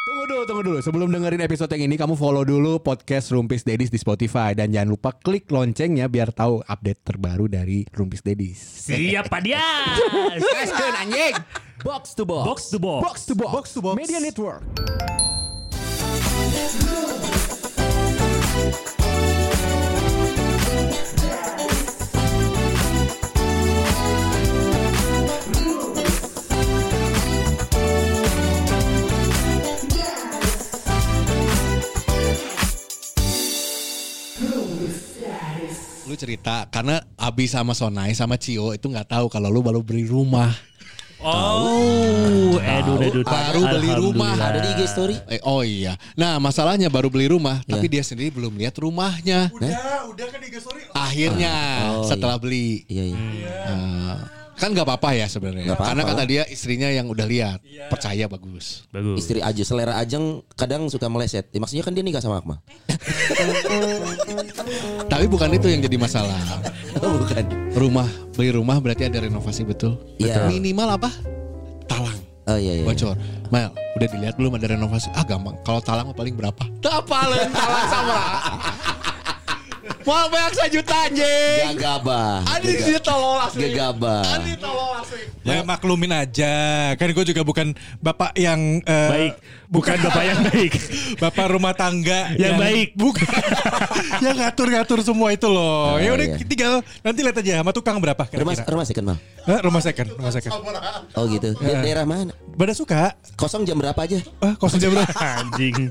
Tunggu dulu, tunggu dulu. Sebelum dengerin episode yang ini, kamu follow dulu podcast Rumpis Dedis di Spotify dan jangan lupa klik loncengnya biar tahu update terbaru dari Rumpis Dedis. Siap Pak Dias. Gaskeun anjing. Box to box. Box to box. Box to box. Box to box. Media Network. Lu cerita karena Abi sama Sonai sama Cio itu nggak tahu kalau lu baru beli rumah. Oh, Edu Edu. Baru beli rumah. Ada di IG story. Eh, oh iya. Nah, masalahnya baru beli rumah, tapi dia sendiri belum lihat rumahnya. Udah, udah kan di story. Akhirnya Oh, setelah beli. Iya iya. Nah, kan nggak apa-apa ya sebenarnya. Apa-apa. Karena kata dia istrinya yang udah lihat, percaya bagus. Bagus. Istri aja selera ajeng kadang suka meleset. Ya, maksudnya kan dia nikah sama Akmal. Tapi bukan itu yang jadi masalah. Oh, bukan. Rumah beli rumah berarti ada renovasi betul. Iya. Minimal apa? Talang. Oh iya iya. Bocor. Mal, udah dilihat belum ada renovasi? Ah gampang. Kalau talang paling berapa? Apa talang sama? Mau banyak sejuta anjing. Gagabah. Anjing sih tolol asli. Gegabah. Anjing tolol asli. Ya maklumin aja. Kan gue juga bukan bapak yang eh, Baik. Bukan bapak yang baik. bapak rumah tangga Yang baik. Bukan. yang ngatur-ngatur semua itu loh. Oh, ya udah iya. tinggal nanti lihat aja sama tukang berapa Rumah kira-kira. rumah second mal. Hah, rumah second, rumah second. Oh gitu. Di daerah mana? Pada suka. Kosong jam berapa aja? Ah, kosong jam berapa? Anjing.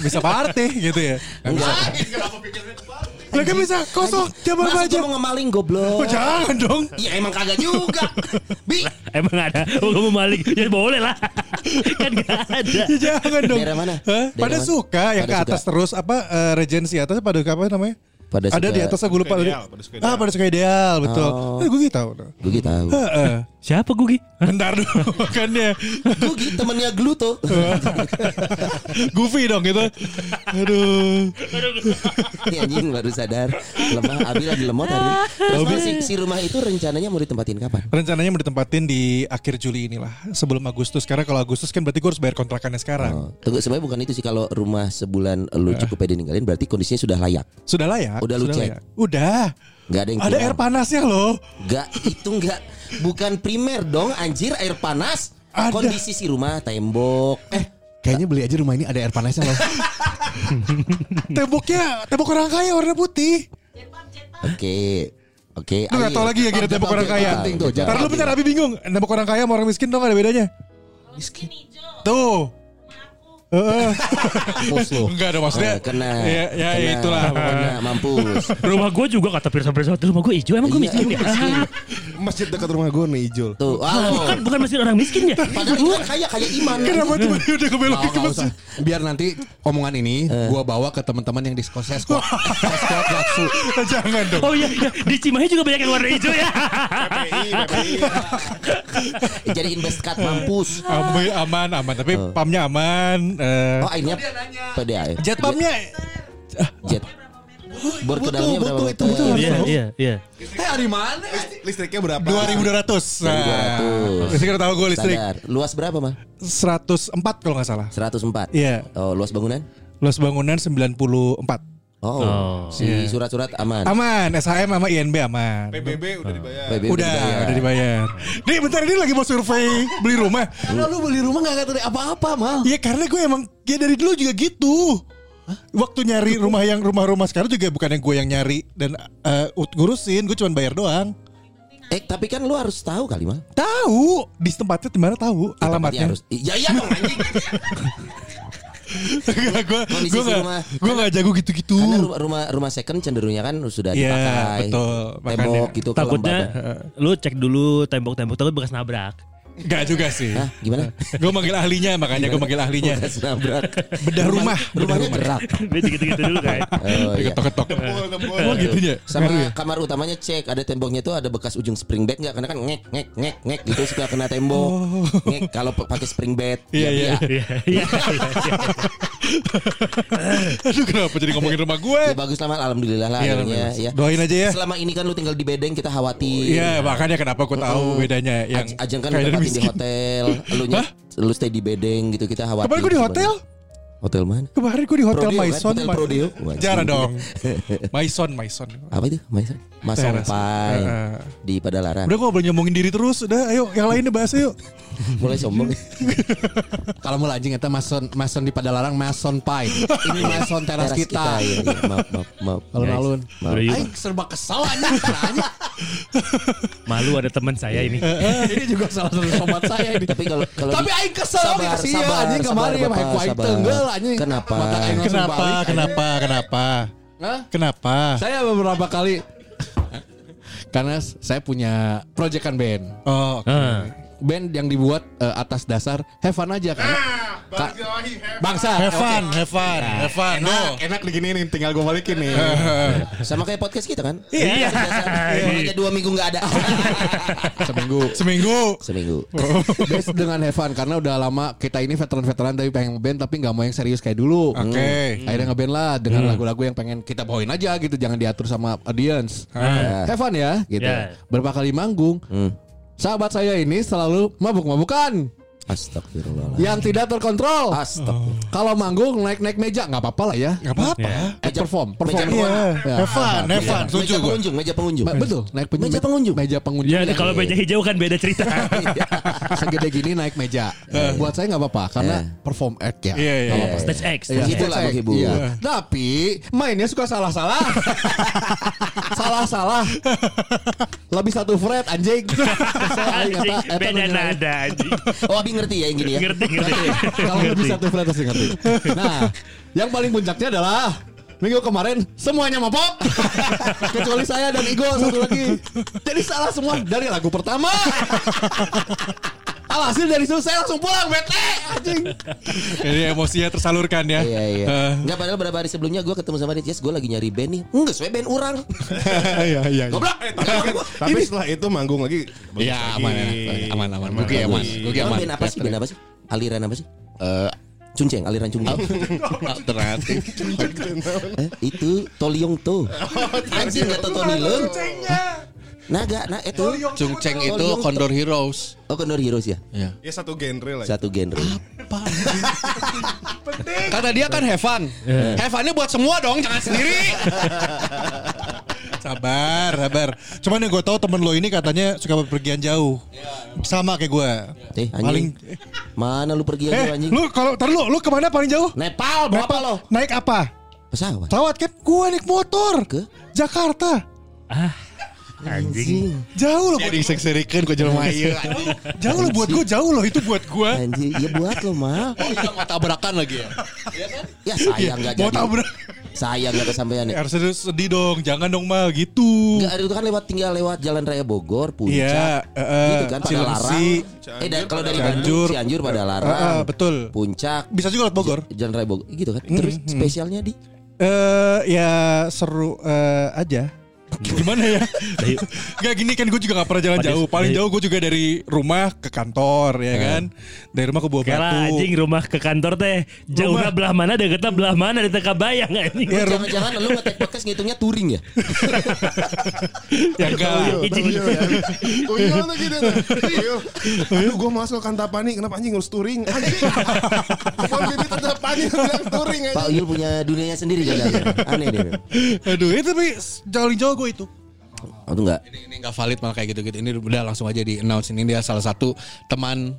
bisa party gitu ya. Enggak. Lah kan bisa kosong berapa Masa aja? gua mau ngemaling goblok. Oh, jangan dong. Ya emang kagak juga. Bi. Emang ada. Kamu maling. Ya boleh lah. kan gak ada. Ya, jangan dong. Daerah mana? Daerah Pada mana? suka yang ke suka. atas terus apa eh, regensi atas pada apa namanya? Pada Ada suka- di atasnya gue lupa. Ideal, pada suka Ah, ideal. pada suka ideal, betul. Oh. Eh, gue gitu tahu. Gue gitu tahu. Heeh. Siapa Gugi? Bentar dulu makanya Gugi temennya Gluto. Goofy dong gitu. Aduh. Ini anjing baru sadar. Lemah. Abi lagi lemot hari ini. Terus si, si rumah itu rencananya mau ditempatin kapan? Rencananya mau ditempatin di akhir Juli inilah, sebelum Agustus. Karena kalau Agustus kan berarti gue harus bayar kontrakannya sekarang. Oh, tunggu sebenarnya bukan itu sih kalau rumah sebulan lu cukup pede ninggalin berarti kondisinya sudah layak. Sudah layak. Udah lu cek? layak. Udah. Nggak ada yang Ada kurang. air panasnya loh. Nggak itu nggak bukan primer dong anjir air panas. Ada. Kondisi si rumah tembok. Eh Kayaknya beli aja rumah ini ada air panasnya loh. Temboknya tembok orang kaya warna putih. oke. Oke. Lu gak ayo. tau lagi ya kira tembok orang kaya. Ntar lu bentar Abi bingung. Tembok orang kaya sama orang miskin dong ada bedanya. Tuh. Mampus lu. Enggak ada maksudnya. Eh, kena. Ya, ya, kena, itulah. Kena mampus. Rumah gue juga kata pirsa-pirsa rumah gue hijau. Emang gue Iya, miskin ya? Masjid dekat rumah gue nih Ijul. Tuh, wow. Bukan, bukan masih orang miskin ya? Padahal kan kaya kaya iman. Kenapa tuh udah kebelokin Nggak, ke masjid? Biar nanti omongan ini gua bawa ke teman-teman yang di Skos Seskot. Seskot Gatsu. Jangan dong. Oh iya, iya. di Cimahi juga banyak yang warna hijau ya. Jadi invest card mampus. Aman, aman, aman. Tapi pamnya aman. Eh. Oh akhirnya PDA. jet pamnya Jet. Bor ke dalamnya berapa? butuh, itu butuh. Eh, Iya, iya, iya. Eh, dari mana? Listriknya berapa? 2200. Nah, 2200. listrik tahu gue listrik. Standar. Luas berapa mah? 104 kalau nggak salah. 104. Iya. Oh, luas bangunan? Luas bangunan 94. Oh, Oh. si surat-surat aman. Aman, SHM sama INB aman. PBB udah dibayar. PBB Udah, dibayar. udah dibayar. Nih bentar ini lagi mau survei beli rumah. Karena lu beli rumah gak ngerti apa-apa mal. Ya karena gue emang ya dari dulu juga gitu. Waktu nyari rumah yang rumah-rumah sekarang juga bukan yang gue yang nyari dan eh, ngurusin, gue cuma bayar doang. Eh, tapi kan lu harus tahu kali mah. Tahu di tempatnya di mana tahu Tempatnya alamatnya. harus. Ya iya dong anjing. gue gue nggak jago gitu-gitu. Karena rumah, rumah rumah second cenderungnya kan sudah Iya, dipakai. betul. Tembok Makanya. gitu Takutnya kelembaban. lu cek dulu tembok-tembok takut bekas nabrak. Gak juga sih. Hah, gimana? gue manggil ahlinya makanya gue manggil ahlinya. Nabrak. Bedah rumah. Rumahnya gerak. Dia gitu-gitu dulu kan. Oh iya. Ketok-ketok. Tembul. Oh gitu ya. Sama ya? kamar utamanya cek ada temboknya tuh ada bekas ujung spring bed nggak? Karena kan ngek ngek ngek ngek gitu suka kena tembok. Ngek kalau pakai spring bed. Oh. Iya, Ya, iya. ya. Iya, iya, iya. Aduh kenapa jadi ngomongin rumah gue? Ya bagus lah alhamdulillah lah Iya, alhamdulillah. ya. Doain aja ya. Selama ini kan lu tinggal di bedeng kita khawatir. Iya makanya kenapa gue tahu bedanya yang Aj- Ajeng kan udah di hotel, lu nya, lu stay di bedeng gitu kita khawatir. Kemarin gue di hotel. Hotel mana? Kemarin gue di hotel Prodeo kan? Maison. Hotel Ma- Prodeo. Sih. dong. Maison, Maison. Apa itu? Maison. Masong. Pai di Padalarang. Udah kok boleh nyombongin diri terus. Udah ayo yang lainnya bahas yuk. Mulai sombong. Kalau mau anjing eta mason mason di Padalarang mason pie. Ini mason teras, Teras kita. ya, ya. Maaf, maaf, maaf. Alun-alun. Maaf. Yuk. Aing serba kesal anjing. Nanya. Malu ada teman saya ini. Ini juga salah satu sobat saya ini. Tapi kalau kalau Tapi aing kesel Sabar, oke sih sabar, anjing kemarin ya kuai sabar. tenggel anjing. Kenapa? Aing Kenapa? Kenapa? Kenapa? Kenapa? Saya beberapa kali karena saya punya proyekan band. Oh, oke. Ah. Band yang dibuat eh, atas dasar have fun aja karena Ka- bangsa. Have fun, Oke. have fun, have fun. Enak, No. enak diginiin tinggal gue balikin nih. sama kayak podcast kita kan? Iya. Makanya dua minggu nggak ada. Seminggu. Seminggu. Seminggu. Best dengan have fun karena udah lama kita ini veteran-veteran tapi pengen band tapi nggak mau yang serius kayak dulu. Oke. Akhirnya ngeband lah dengan lagu-lagu yang pengen kita bawain aja gitu, jangan diatur sama audience. Have fun ya, gitu. Ya. Berapa kali manggung, Hmm. Sahabat saya ini selalu mabuk-mabukan Astagfirullah. yang tidak terkontrol. Astagfirullah. Kalau manggung naik-naik meja nggak apa-apa lah ya. Gak apa-apa. Ya. Eh, perform, perform. meja Iya. Ya. Have fun, have fun. Meja pengunjung, meja pengunjung. Betul, naik penyu- Meja pengunjung. Meja pengunjung. Ya, kalau meja hijau kan beda cerita. segede gini naik meja. Buat saya nggak apa-apa karena Eh. perform act ya. Iya, iya, iya. Stage X. Iya, Menghibur stage act, iya. Tapi mainnya suka salah-salah. Salah-salah. Lebih satu fret anjing. Beda nada anjing. Oh, ngerti ya yang gini ya. Ngerti, ngerti. Kalau lebih satu fret pasti ngerti. Nah, yang paling puncaknya adalah Minggu kemarin semuanya mabok Kecuali saya dan Igo satu lagi Jadi salah semua dari lagu pertama Alhasil dari situ saya langsung pulang bete anjing. Jadi emosinya tersalurkan ya. Iya iya. Eh. Enggak padahal beberapa hari sebelumnya gue ketemu sama dia, Yes, gue lagi nyari band nih. Enggak, sesuai band orang. Iya iya. Goblok. Tapi setelah itu manggung lagi. Iya aman aman aman. Gugi aman. Emang aman. band apa sih? Band apa sih? Aliran apa sih? Eh, Cunceng, aliran cunceng. alternatif. eh, itu Toliong tuh. Anjing enggak tahu Tony Leung. Naga, nah itu. Cungceng itu Condor Heroes. Oh, Condor Heroes ya. Iya. Ya satu genre lah. Satu genre. Kata dia kan have fun. Have funnya buat semua dong, jangan sendiri. Sabar, sabar. Cuman yang gue tahu temen lo ini katanya suka bepergian jauh. Sama kayak gue. Eh, Paling anjing. Mana lu pergi Eh, anjing? lu kalau tar lu, lu ke mana paling jauh? Nepal, bawa apa lo? Naik apa? Pesawat. Pesawat kan? Gue naik motor Ke? Jakarta. Anjing. Jauh loh. Jadi seksirikan ku jelema ieu. Jauh loh buat gue, jauh loh itu buat gue. Anjing, ya buat lo mah. Oh iya mau tabrakan lagi ya. Ya sayang enggak Mau jadi. tabrak. Sayang enggak kesampaian ya. Harus sedih dong, jangan dong mal gitu. Enggak, itu kan lewat tinggal lewat Jalan Raya Bogor, Puncak. Iya, eh, eh, gitu kan pada larang. Eh da- kalau dari Cianjur. Bandung Cianjur pada larang. Eh, eh, betul. Puncak. Bisa juga lewat Bogor. Jalan Raya Bogor gitu kan. Terus spesialnya di Eh ya seru eh, aja. Gimana ya? Gak gini kan gue juga gak pernah jalan jauh. Paling jauh gue juga dari rumah ke kantor ya kan. Dari rumah ke Buah Batu. anjing rumah ke kantor teh jauhnya belah mana deketnya belah mana di teka bayang anjing. Ya, Jangan-jangan lu ngetek podcast ngitungnya touring ya? ya enggak. Ijing. Uyul ya. Uyul tuh gitu. Uyul. Aduh gue masuk ke Antapani kenapa anjing ngurus touring anjing. Bukan jadi bilang touring Pak. Uyul punya dunianya sendiri kan Aneh deh. Aduh, itu tapi paling jauh gue itu. Oh tuh enggak. Ini ini nggak valid malah kayak gitu-gitu. Ini udah langsung aja di announce ini dia salah satu teman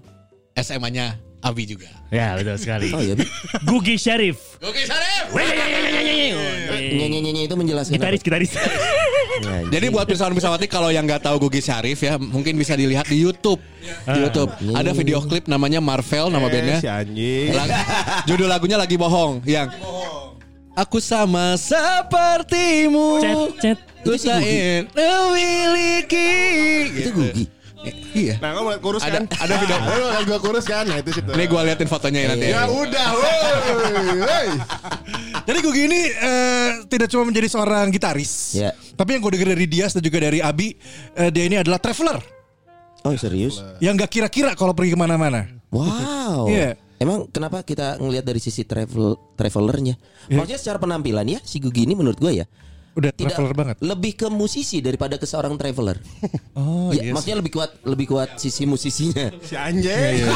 SMA-nya Abi juga. Ya betul sekali. Oh iya. Gugi Syarif. Oke, Sarif. Nyanyi-nyanyi itu menjelaskan. Gitaris gitaris. apa? Jadi buat pesawat-pesawati kalau yang nggak tahu Gugi Syarif ya mungkin bisa dilihat di YouTube. Di YouTube ada video klip namanya Marvel nama bandnya. Si anjing. Judul lagunya lagi bohong yang Aku sama sepertimu Cet cet. Ku tak ingin memiliki itu Gugi. Iya Nah kamu kurus Ada- kan? ada video. Lu gue kurus kan? Nah itu situ. Ini gue liatin fotonya ya nanti Ya udah, woi. Jadi gue gini eh, tidak cuma menjadi seorang gitaris. Ya. Tapi yang gue denger dari Dias dan juga dari Abi, eh, dia ini adalah traveler. Oh serius? Yang gak kira-kira kalau pergi ke mana-mana. Wow. Iya. Emang kenapa kita ngelihat dari sisi travel travelernya? Maksudnya secara penampilan ya si Gugi ini menurut gue ya Udah tidak traveler banget. lebih ke musisi daripada ke seorang traveler. Oh ya, maksudnya lebih kuat lebih kuat sisi musisinya. Si anjing.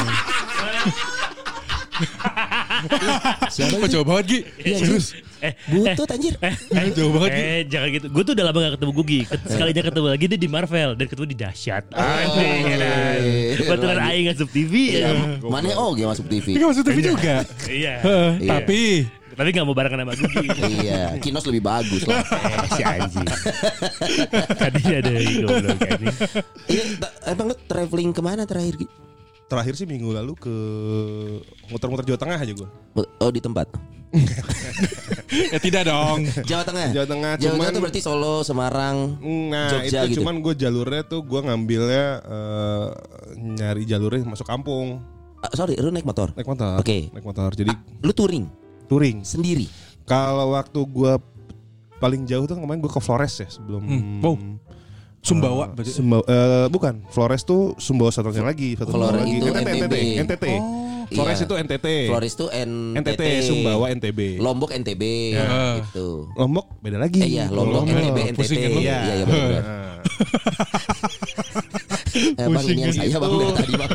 Siapa Kok jauh banget Gi? Serius? Eh, Butut anjir. eh, Jauh banget Gi. eh, jangan gitu. Gue tuh udah lama gak ketemu Gugi. Ket- Sekalinya ketemu lagi dia di Marvel dan ketemu di Dahsyat. Anjing, ya kan. Kebetulan lagi. Aing ngasup TV ya. Mana oh dia masuk TV. Ini masuk TV juga. Iya. Iya. Tapi Tapi gak mau barengan sama Gugi. iya, Kinos lebih bagus lah. Eh, si anjing. Tadi ada goblok anjing. Iya, emang lu traveling ke mana terakhir? Terakhir sih minggu lalu ke muter-muter Jawa Tengah aja gue. Oh di tempat. ya tidak dong. Jawa Tengah. Jawa Tengah, Jawa cuman- Tengah tuh berarti Solo, Semarang. Nah Jogja itu gitu. cuman gue jalurnya tuh gue ngambilnya eh, nyari jalurnya masuk kampung Ah, sorry, lu naik motor. naik motor. Oke. Naik motor. Jadi Lu touring touring. sendiri. Kalau waktu gue paling jauh tuh kemarin gue ke Flores ya sebelum. Hmm. Wow. Sumbawa berarti. Sumbawa, eh, bukan Flores tuh Sumbawa satunya lagi satu Flores lagi itu NTT NTB. NTT Oh. Flores Iya. itu NTT Flores tuh NTT. NTT Sumbawa NTB Lombok NTB Ya. gitu. Lombok beda lagi Eh, iya, Lombok NTB NTT. pusing kan lu? Iya, iya benar. Nah, Eh, bang ini yang saya bang dari tadi bang.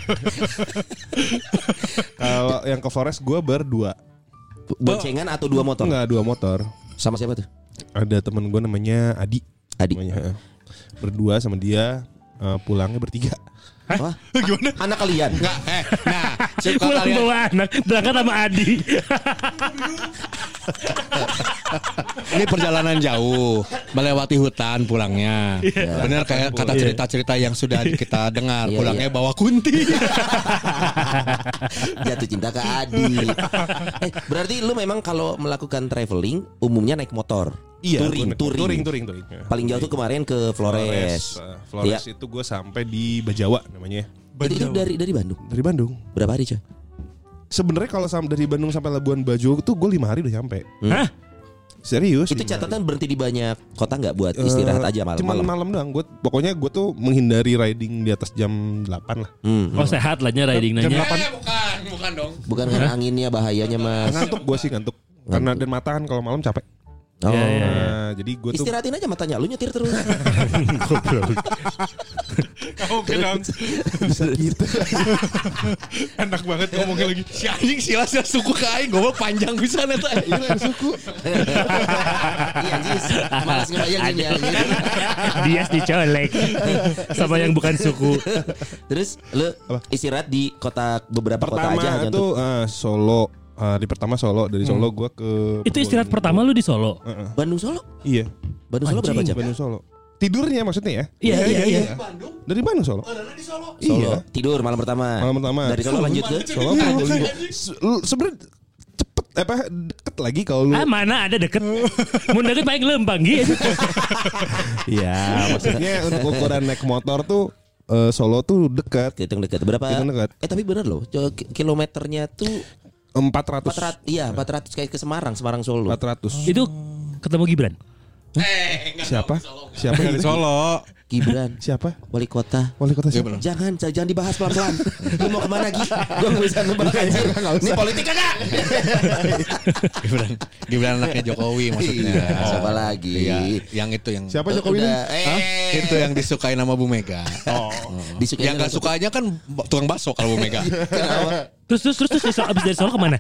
Kalau yang ke Flores gue berdua Boncengan atau dua motor? Enggak dua motor Sama siapa tuh? Ada temen gue namanya Adi Adi. namanya. Berdua sama dia eh, Pulangnya bertiga Wah, Gimana? Anak kalian? Enggak, eh, nah, suka Pulang kalian bawa anak berangkat sama Adi. ini perjalanan jauh, melewati hutan pulangnya. Benar kayak kata cerita-cerita yang sudah kita dengar, Iya, pulangnya iya. bawa kunti. Jatuh cinta ke Adi. Eh, berarti lu memang kalau melakukan traveling umumnya naik motor. Iya touring, touring. touring, touring, touring. Paling jauh tuh kemarin ke Flores. Eh, Flores Iya. itu gue sampai di Bajawa namanya Itu, itu dari dari Bandung. Dari Bandung Berapa hari, coy? Sebenarnya kalau dari Bandung sampai Labuan Bajo tuh gue lima hari udah nyampe Hah? Serius Itu catatan berhenti di banyak kota nggak buat hari. istirahat Eh, aja malam Cuman malam. malam doang gue Pokoknya gue tuh menghindari riding di atas jam 8 lah Hmm. Oh sehat lah nya riding Jam nanya. 8 bukan, bukan dong. Bukan karena anginnya bahayanya, Mas. Ngantuk gue sih ngantuk Karena dan mata kan kalau malam capek Oh. Iya, iya. Nah jadi gue tuh Istirahatin aja matanya, lu nyetir terus. Oke dong. bisa gitu Enak banget ngomongnya lagi. Si anjing silas ya suku ke aing, goblok panjang bisa eta. Iya, suku. Iya, Jis. Malas ngebayangin ya. Dia dicolek sama yang bukan suku. Terus lu istirahat di kota beberapa kota Pertama aja hanya tuh eh, Solo Hari pertama Solo Dari Solo gue ke Itu istirahat pertama lu di Solo. untuk Bandung Solo. Iya Bandung Solo berapa jam? Bandung Solo Tidurnya maksudnya ya Iya iya iya. Dari Bandung Solo Solo. Iya Tidur malam pertama. Malam pertama Dari Solo lanjut ke Solo ke Probolinggo. Se- lu- Sebenarnya cepet apa deket lagi kalau lu Ah mana ada deket Mau deket paling lempang gitu Iya maksudnya untuk ukuran naik motor tuh eh, Solo tuh dekat Hitung dekat berapa? Hitung dekat. Eh tapi bener loh, ki- kilometernya tuh 400 400 iya 400 kayak ke Semarang, Semarang Solo. 400 Itu ketemu Gibran Siapa? Siapa Dari itu? Solo. Gibran, Siapa? wali kota. Wali kota siapa? Jangan, jangan dibahas pelan-pelan. Lu mau ke mana Gi? Gue gak bisa ngebahas anjir. Ini politik kagak? Gibran, Gibran anaknya Jokowi maksudnya. Iya, siapa lagi? Iya, yang itu yang Siapa Jokowi eh, Itu yang disukai nama Bu Mega. Oh. Disukain yang gak sukanya kan tukang bakso kalau Bu Mega. Kenapa? Terus terus terus, terus dari- abis dari Solo ke mana?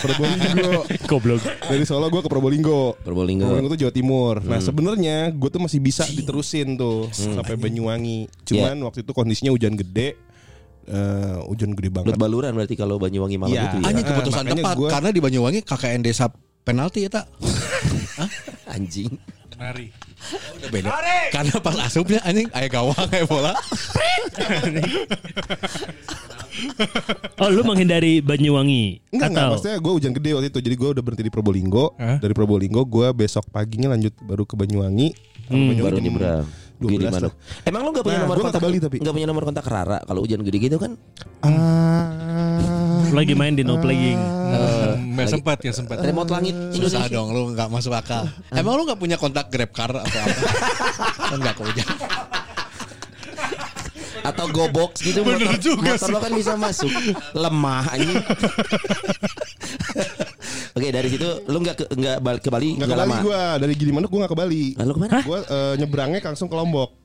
Probolinggo. Goblok Dari Solo gue ke Probolinggo. Probolinggo. Probolinggo tuh Jawa Timur. Nah Hmm. sebenarnya gue tuh masih bisa diterusin tuh sampai Banyuwangi. Cuman Iya. waktu itu kondisinya hujan gede. Eh, hujan gede banget. Lut baluran berarti kalau Banyuwangi malam Iya. itu ya. Anjing keputusan makanya tepat gua- karena di Banyuwangi KKN desa penalti ya tak Anjing. Nari. udah beda. Karena pas asupnya anjing. Aya gawang kayak bola. Oh lu menghindari Banyuwangi Enggak, enggak, Atau? Maksudnya gue hujan gede waktu itu. Jadi gue udah berhenti di Probolinggo. Hah? Dari Probolinggo gue besok paginya lanjut baru ke Banyuwangi. Hmm, Banyuwangi baru jam nyebrang. 12 Gini mana? lah. Emang lu gak punya Nah, nomor kontak Bali tapi. Gak punya nomor kontak Rara? Kalau hujan gede gitu kan? Ah, Lagi main di no playing Nggak sempat ya sempat. Remote langit susah Indonesia dong lu nggak masuk akal emang lu nggak punya kontak grab car atau apa kan nggak keujan Atau go box gitu Bener motor, juga motor sih. lo kan bisa masuk Lemah anjing Oke dari situ lu nggak ke nggak balik ke Bali Nggak ke Bali lama. gue dari Gilimanuk gue nggak ke Bali. Lalu ke mana? Gue eh, nyebrangnya langsung ke Lombok.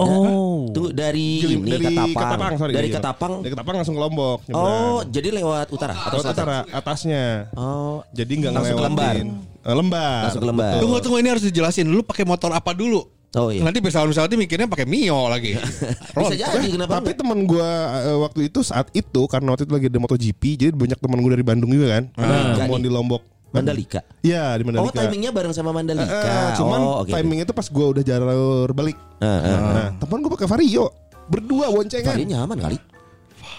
Oh. Tunggu dari Gilim- ini dari Katapang. sorry. dari Iya. Katapang. Dari Katapang langsung ke Lombok. nyebrang. Oh, jadi lewat utara atau selatan? utara atasnya. Oh, Jadi nggak Langsung ke ngelewatin. Eh, lembar. Langsung ke Lembar. Tunggu tunggu ini harus dijelasin dulu pakai motor apa dulu. oh iya. Nanti pesawat-pesawatnya mikirnya pakai Mio lagi. Bisa jadi kenapa? Tapi teman gue waktu itu saat itu karena waktu itu lagi ada MotoGP, jadi banyak teman gue dari Bandung juga kan. Ketemuan di Lombok. Mandalika. Iya di Oh, Mandalika. timingnya bareng sama Mandalika. Eh, eh, cuman oh, oke. timingnya itu pas gue udah jalur balik. Eh, eh. Nah, teman gue pakai Vario berdua boncengan. Vario nyaman kali.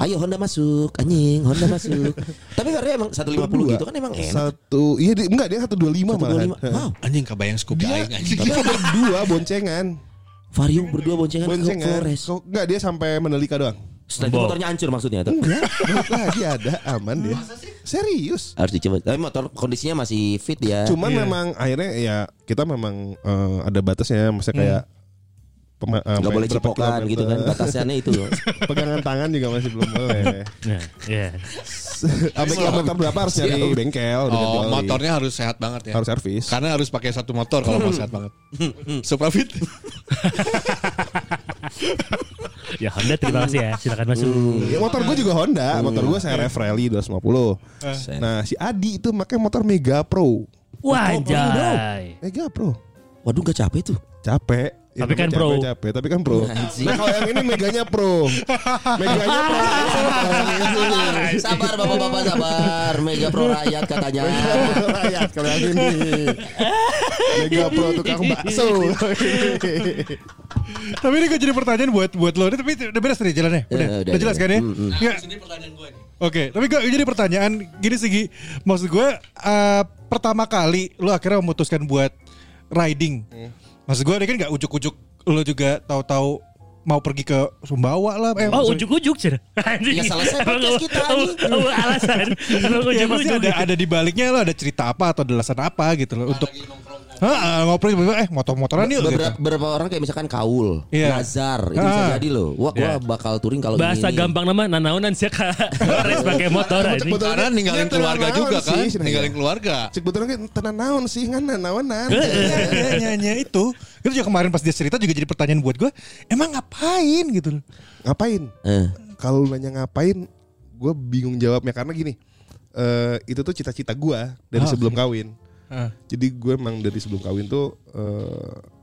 Ayo Honda masuk, anjing Honda masuk. Tapi Vario emang 150 Berdua. gitu kan emang enak. Satu, iya di- enggak dia 125 malahan. 125. Wow. Anjing kebayang Scoopy Dia, aing anjing. dia berdua boncengan. Vario berdua boncengan, ke Boncengan. Flores. So, enggak dia sampai Mandalika doang. Setelah itu motornya hancur maksudnya tuh. Enggak, lagi ada aman dia. Serius. Harus dicoba. Tapi motor kondisinya masih fit ya. Cuman memang akhirnya ya kita memang eh, ada batasnya, maksudnya kayak pema- eh, Gak boleh cipokan gitu kan batasannya itu loh. Pegangan tangan juga masih belum boleh. Nah, ya. Sampai kilometer berapa harus nyari bengkel dekat Oh, motornya harus sehat banget ya. harus servis. Karena harus pakai satu motor kalau mau sehat banget. Supra fit. Ya Honda terima kasih ya. Silakan masuk. Ya, motor gue juga Honda, motor gue CRF Rally 250. Nah si Adi itu pakai motor Mega Pro. Wah, anjay. Mega Pro. Waduh gak capek tuh. Capek. Ya, Tapi kan capek, pro. Capek, tapi kan pro. Nah kalau yang ini Meganya Pro. Meganya Pro. sabar bapak-bapak sabar. Mega Pro rakyat katanya. Rakyat kalau yang ini. Mega Pro tukang bakso. Tapi ini gue jadi pertanyaan buat buat lo. Ini Tapi udah beres nih jalannya. Udah, Ya, udah, udah, jelas kan ya? Mm, mm. Nggak. Oke, tapi gue jadi pertanyaan gini sih Gi. Maksud gue eh, pertama kali lo akhirnya memutuskan buat riding. Maksud gue ini kan nggak ujuk-ujuk lo juga tahu-tahu mau pergi ke Sumbawa lah. Eh, Oh, ujuk-ujuk sih. Ya, selesai podcast kita. Oh, alasan. Ya pasti ujuk-ujuk. ada ada di baliknya lo ada cerita apa atau ada alasan apa gitu loh untuk Hah, ngobrol tiba-tiba, eh motor-motoran yuk gitu. Beberapa, beberapa orang kayak misalkan Kaul, Iya. Nazar, itu bisa Ah. jadi loh. Wah, gua Iya. bakal touring kalau Bahasa ini. gampang nama nanaonan sih kak. Res pakai motor anjing. Karena ninggalin Dia keluarga juga kan, ninggalin keluarga. Cek betul kan tenan naon sih kan naonan. Iya, nyanyi itu. Itu juga kemarin pas dia cerita juga jadi pertanyaan buat gue. Emang ngapain gitu loh. Ngapain? Eh. Kalau nanya ngapain, gue bingung jawabnya karena gini. eh itu tuh cita-cita gue dari Ah, sebelum kawin. Jadi gue emang dari sebelum kawin tuh eh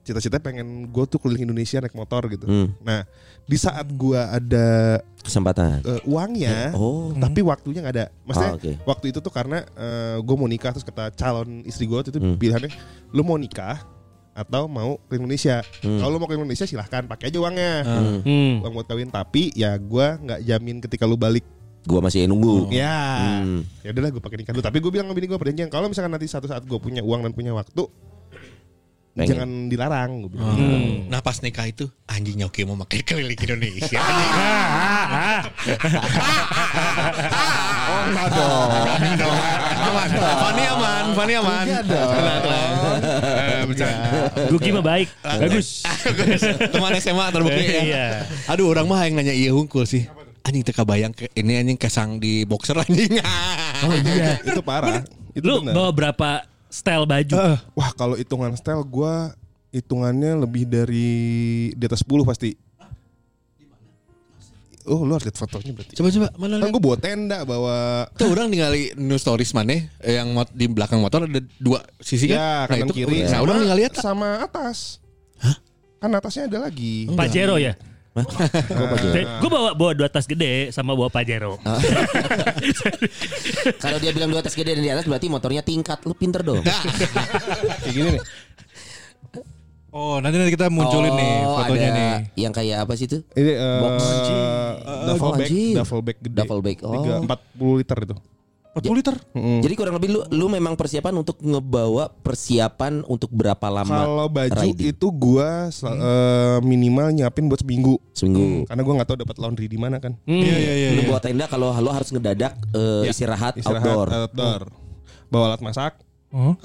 cita-cita pengen gue tuh keliling Indonesia naik motor gitu. Hmm. Nah di saat gue ada Kesempatan. eh, uangnya, Oh. tapi waktunya nggak ada. Maksudnya Oh, oke. waktu itu tuh karena gue mau nikah terus kata calon istri gue itu Hmm. pilihannya, lu mau nikah atau mau ke Indonesia. Hmm. Kalau lu mau ke Indonesia silahkan pakai aja uangnya. Ah. Hmm. Uang buat kawin tapi ya gue nggak jamin ketika lu balik. Gua masih nunggu. Ya, Hmm. ya udahlah gue pakai nikah dulu. Tapi gue bilang sama bini gue perjanjian kalau misalkan nanti satu saat gue punya uang dan punya waktu, Pengen. jangan dilarang. Gue bilang. Hmm. Nah pas nikah itu anjing nyoki mau pakai keliling Indonesia. Oh enggak dong. aman, Fani aman, Fani aman. Dong. Tenang, tenang. Eh, bercanda. Gugi mah baik. Bagus. Teman SMA terbukti ya. Iya. Aduh orang mah yang nanya iya hungkul sih. Anjing teka bayang ke ini anjing kesang di boxer anjing. Oh iya. Itu parah. Itu Lu benar. bawa berapa style baju? Wah kalau hitungan style gue hitungannya lebih dari di atas 10 pasti. Oh lu harus lihat fotonya berarti. Coba coba mana Kan gue bawa tenda bawa Tuh orang ningali new stories mana yang mot- di belakang motor ada dua sisi ya kan? kanan kiri. Nah, orang ningali lihat sama atas. Kan atasnya ada lagi. Pajero ya? Gue bawa bawa dua tas gede sama bawa Pajero. Kalau dia bilang di atas gede dan di atas berarti motornya tingkat. Lu pinter dong. Kayak gini nih. Oh nanti nanti kita munculin nih Oh, fotonya ada nih. Yang kayak apa sih itu? Ini eh, Box. duffel Oh, bag, duffel bag gede. Duffel bag, oh. Tiga, 40 liter itu. 40 liter. Jadi kurang lebih lu lu memang persiapan untuk ngebawa persiapan untuk berapa lama? Kalau baju riding? itu gua sel- eh, minimal nyiapin buat seminggu. Seminggu. Karena gua nggak tahu dapat laundry di mana kan. Iya iya iya. Lu iya. bawa tenda kalau lo harus ngedadak eh, Ya, istirahat, Istirahat outdoor. outdoor. Bawa alat masak. Oh.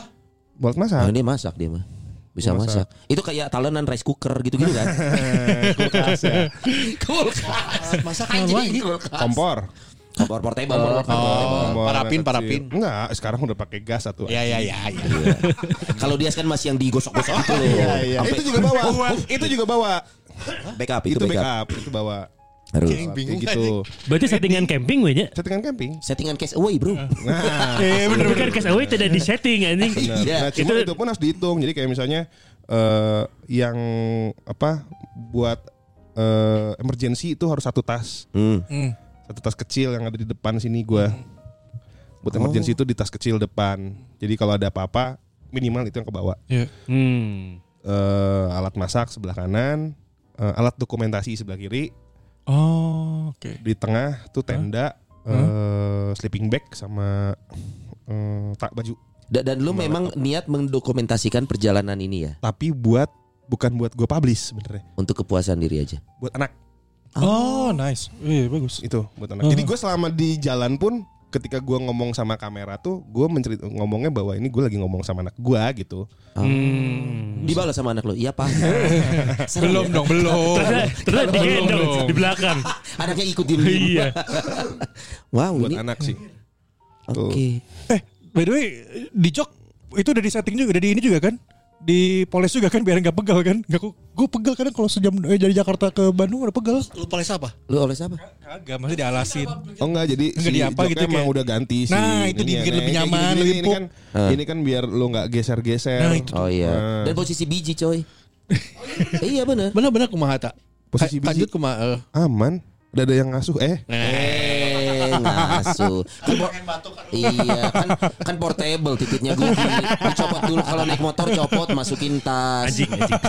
Bawa alat Nah, masak. dia masak dia mah. Bisa Gua masak. Itu kayak talenan rice cooker gitu-gitu kan. Kulkas ya. Kulkas. Masak Anjing, kulkas. Kompor. Kompor portable. Oh, Oh, yang parafin, kecil. parafin. Enggak, sekarang udah pakai gas satu. Ya ya ya. ya. Kalau dia kan masih yang digosok-gosok itu loh. Iya, iya. Sampai- Itu juga bawa. itu juga bawa. backup itu, Itu backup. backup, itu bawa. Harus. Kayak gitu. Berarti settingan camping we nya. Settingan camping. Settingan cash away, Bro. Nah, Eh bener Tapi kan cash away tidak di setting anjing. Iya. Nah, cuma Itu- itu, pun harus dihitung. Jadi kayak misalnya eh yang apa buat eh emergency itu harus satu tas. Hmm. Hmm. Satu tas kecil yang ada di depan sini gua. Buat emergency itu di tas kecil depan. Jadi kalau ada apa-apa minimal itu yang kebawa. Ya. Hmm. Eh alat masak sebelah kanan, eh, alat dokumentasi sebelah kiri, Oh, oke. di tengah tuh tenda, eh sleeping bag sama eh, tak baju. Da- Dan lu memang niat mendokumentasikan perjalanan ini ya Tapi buat bukan buat gue publish sebenarnya, untuk kepuasan diri aja. buat anak. Oh, nice. Iya, bagus. itu buat anak. Jadi gue selama di jalan pun ketika gue ngomong sama kamera tuh gue mencerit ngomongnya bahwa ini gue lagi ngomong sama anak gue gitu. Hmm. Dibalas sama anak lu. Iya, Pak. Belum dong, belum. Terus di Belum gendong dong. di belakang. Anaknya ikut diem Iya. Wow, Buat ini anak sih. oke. Eh, by the way, di jok itu udah di setting juga, udah di ini juga kan? Di poles juga kan biar nggak pegal kan? Nggak gue pegal kadang kalau sejam eh, dari Jakarta ke Bandung udah pegal. Lu poles apa? Lu oleh siapa? Kagak, masih dialasin. Oh enggak jadi Enggak si di apa gitu emang kayak- udah ganti sih. Nah, itu dibikin lebih nyaman, lebih ini kan ini kan biar lu nggak geser-geser. Nah, itu. Oh iya. Nah. Dan posisi biji, coy. Eh, iya benar. Benar-benar kumaha tak? Posisi biji. Lanjut kumaha? Aman. Udah ada yang ngasuh eh. Eh, ngasuh. Kan por- iya, kan kan portable titiknya gue Dicopot dulu kalau naik motor copot masukin tas. Anjing, anjing.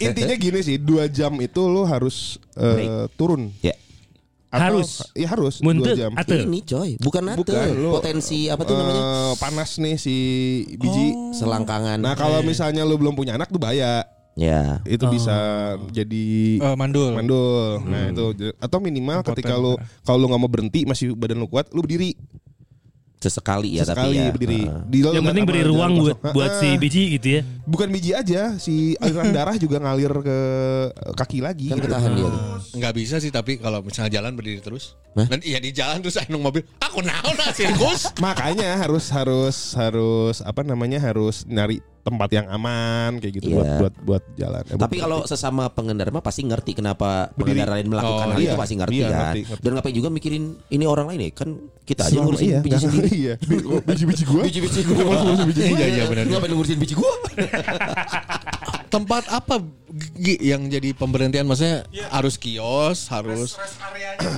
Intinya gini sih, dua jam itu lu harus eh, turun. Ya. Atau- Harus. Iya harus. Muntut dua jam. atau Ini coy, bukan nate. Bukan, lu- Potensi apa tuh namanya? Eh, panas nih si biji. Selangkangan. Nah kalau misalnya lu belum punya anak tuh bahaya. Ya. Itu bisa jadi Eh, mandul. mandul. Nah itu atau minimal Impoten. ketika lu kalau lu nggak mau berhenti masih badan lu kuat, lu berdiri Sesekali ya sekali tapi ya. berdiri. Heeh. Di Yang penting beri ruang buat buat si biji gitu ya. bukan biji aja, si aliran darah juga ngalir ke kaki lagi. Kan gitu. ketahan dia. Enggak bisa sih tapi kalau misalnya jalan berdiri terus. Hah? Dan iya di jalan terus anu mobil. Aku naon lah sirkus. Makanya harus harus harus apa namanya harus nyari tempat yang aman kayak gitu Iya. buat buat buat jalan. Eh, Tapi kalau sesama pengendara mah pasti ngerti kenapa Berdiri. pengendara lain melakukan Oh, hal iya. itu pasti ngerti Iya, kan. ngerti, ngerti. Dan ngapain juga mikirin ini orang lain ya? Kan kita aja Selama- ngurusin iya, biji sendiri. Iya, biji-biji gua. Biji-biji gua. Iya iya benar. Ngapain ngurusin biji gua? Tempat apa yang jadi pemberhentian maksudnya harus kios, harus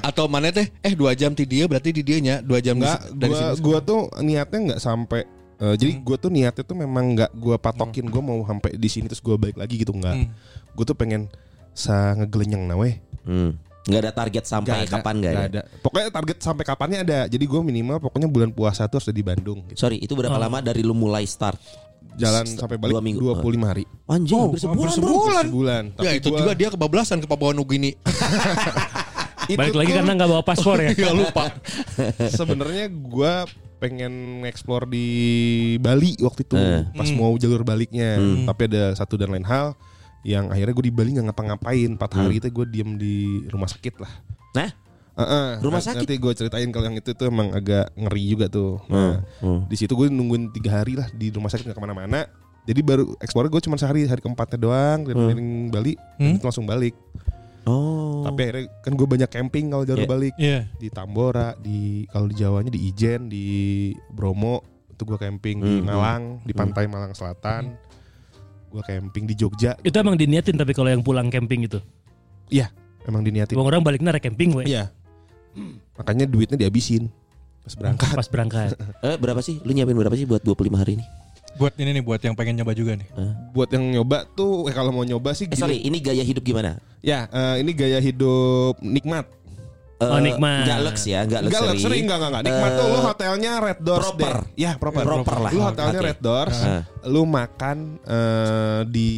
atau mana teh eh dua jam di dia berarti di dianya dua jam Enggak, dari gua sini. gua tuh niatnya nggak sampai eh, jadi gua tuh niatnya tuh memang nggak gua patokin gua mau sampai di sini terus gua balik lagi gitu enggak. Gua tuh pengen sa ngegelenyeng nawe. Hmm. Nggak ada target sampai kapan nggak ya? ada. Pokoknya target sampai kapannya ada. Jadi gua minimal pokoknya bulan puasa tuh harus ada di Bandung gitu. Sorry, itu berapa lama dari lu mulai start? Jalan St- sampai balik dua minggu. 25 hari. Anjing, Oh, hampir sebulan, hampir sebulan. Sebulan. Ya Tapi itu gua- juga dia kebablasan ke Papua Nugini. itu Balik lagi tuh karena nggak bawa paspor ya. Iya lupa. sebenarnya gua pengen ngeksplor di Bali waktu itu Eh. pas mau jalur baliknya. Tapi ada satu dan lain hal yang akhirnya gue di Bali nggak ngapa-ngapain. Empat hari itu gue diem di rumah sakit lah. Nah, Heeh, Rumah sakit? nanti gue ceritain kalau yang itu tuh emang agak ngeri juga tuh. Nah hmm. di situ gue nungguin tiga hari lah di rumah sakit nggak ke mana-mana. Jadi baru eksplor gue cuma sehari hari keempatnya doang keliling Bali dan itu langsung balik oh. tapi akhirnya kan gue banyak camping kalau jalur Iya. balik Iya. di Tambora, di kalau di Jawanya di Ijen, di Bromo itu gua camping di Hmm, Malang, di pantai Malang Selatan. Gua camping di Jogja. Itu emang diniatin tapi kalau yang pulang camping itu. Iya, emang diniatin. Bang orang balik nara camping we. Iya. Makanya duitnya dihabisin pas berangkat. Pas berangkat. Eh, berapa sih? Lu nyiapin berapa sih buat 25 hari ini? Buat ini nih buat yang pengen nyoba juga nih. Buat yang nyoba tuh eh, kalau mau nyoba sih Eh gini. sorry, ini gaya hidup gimana? Ya, eh, ini gaya hidup nikmat. Eh, Oh, nikmat. Nggak lux ya, nggak Enggak luxury. luxury enggak enggak enggak. Nikmat tuh lu hotelnya Red Doors proper. deh. Ya, proper. Proper lah. Lu hotelnya Oke. Red Doors. Ah. Lu makan eh, di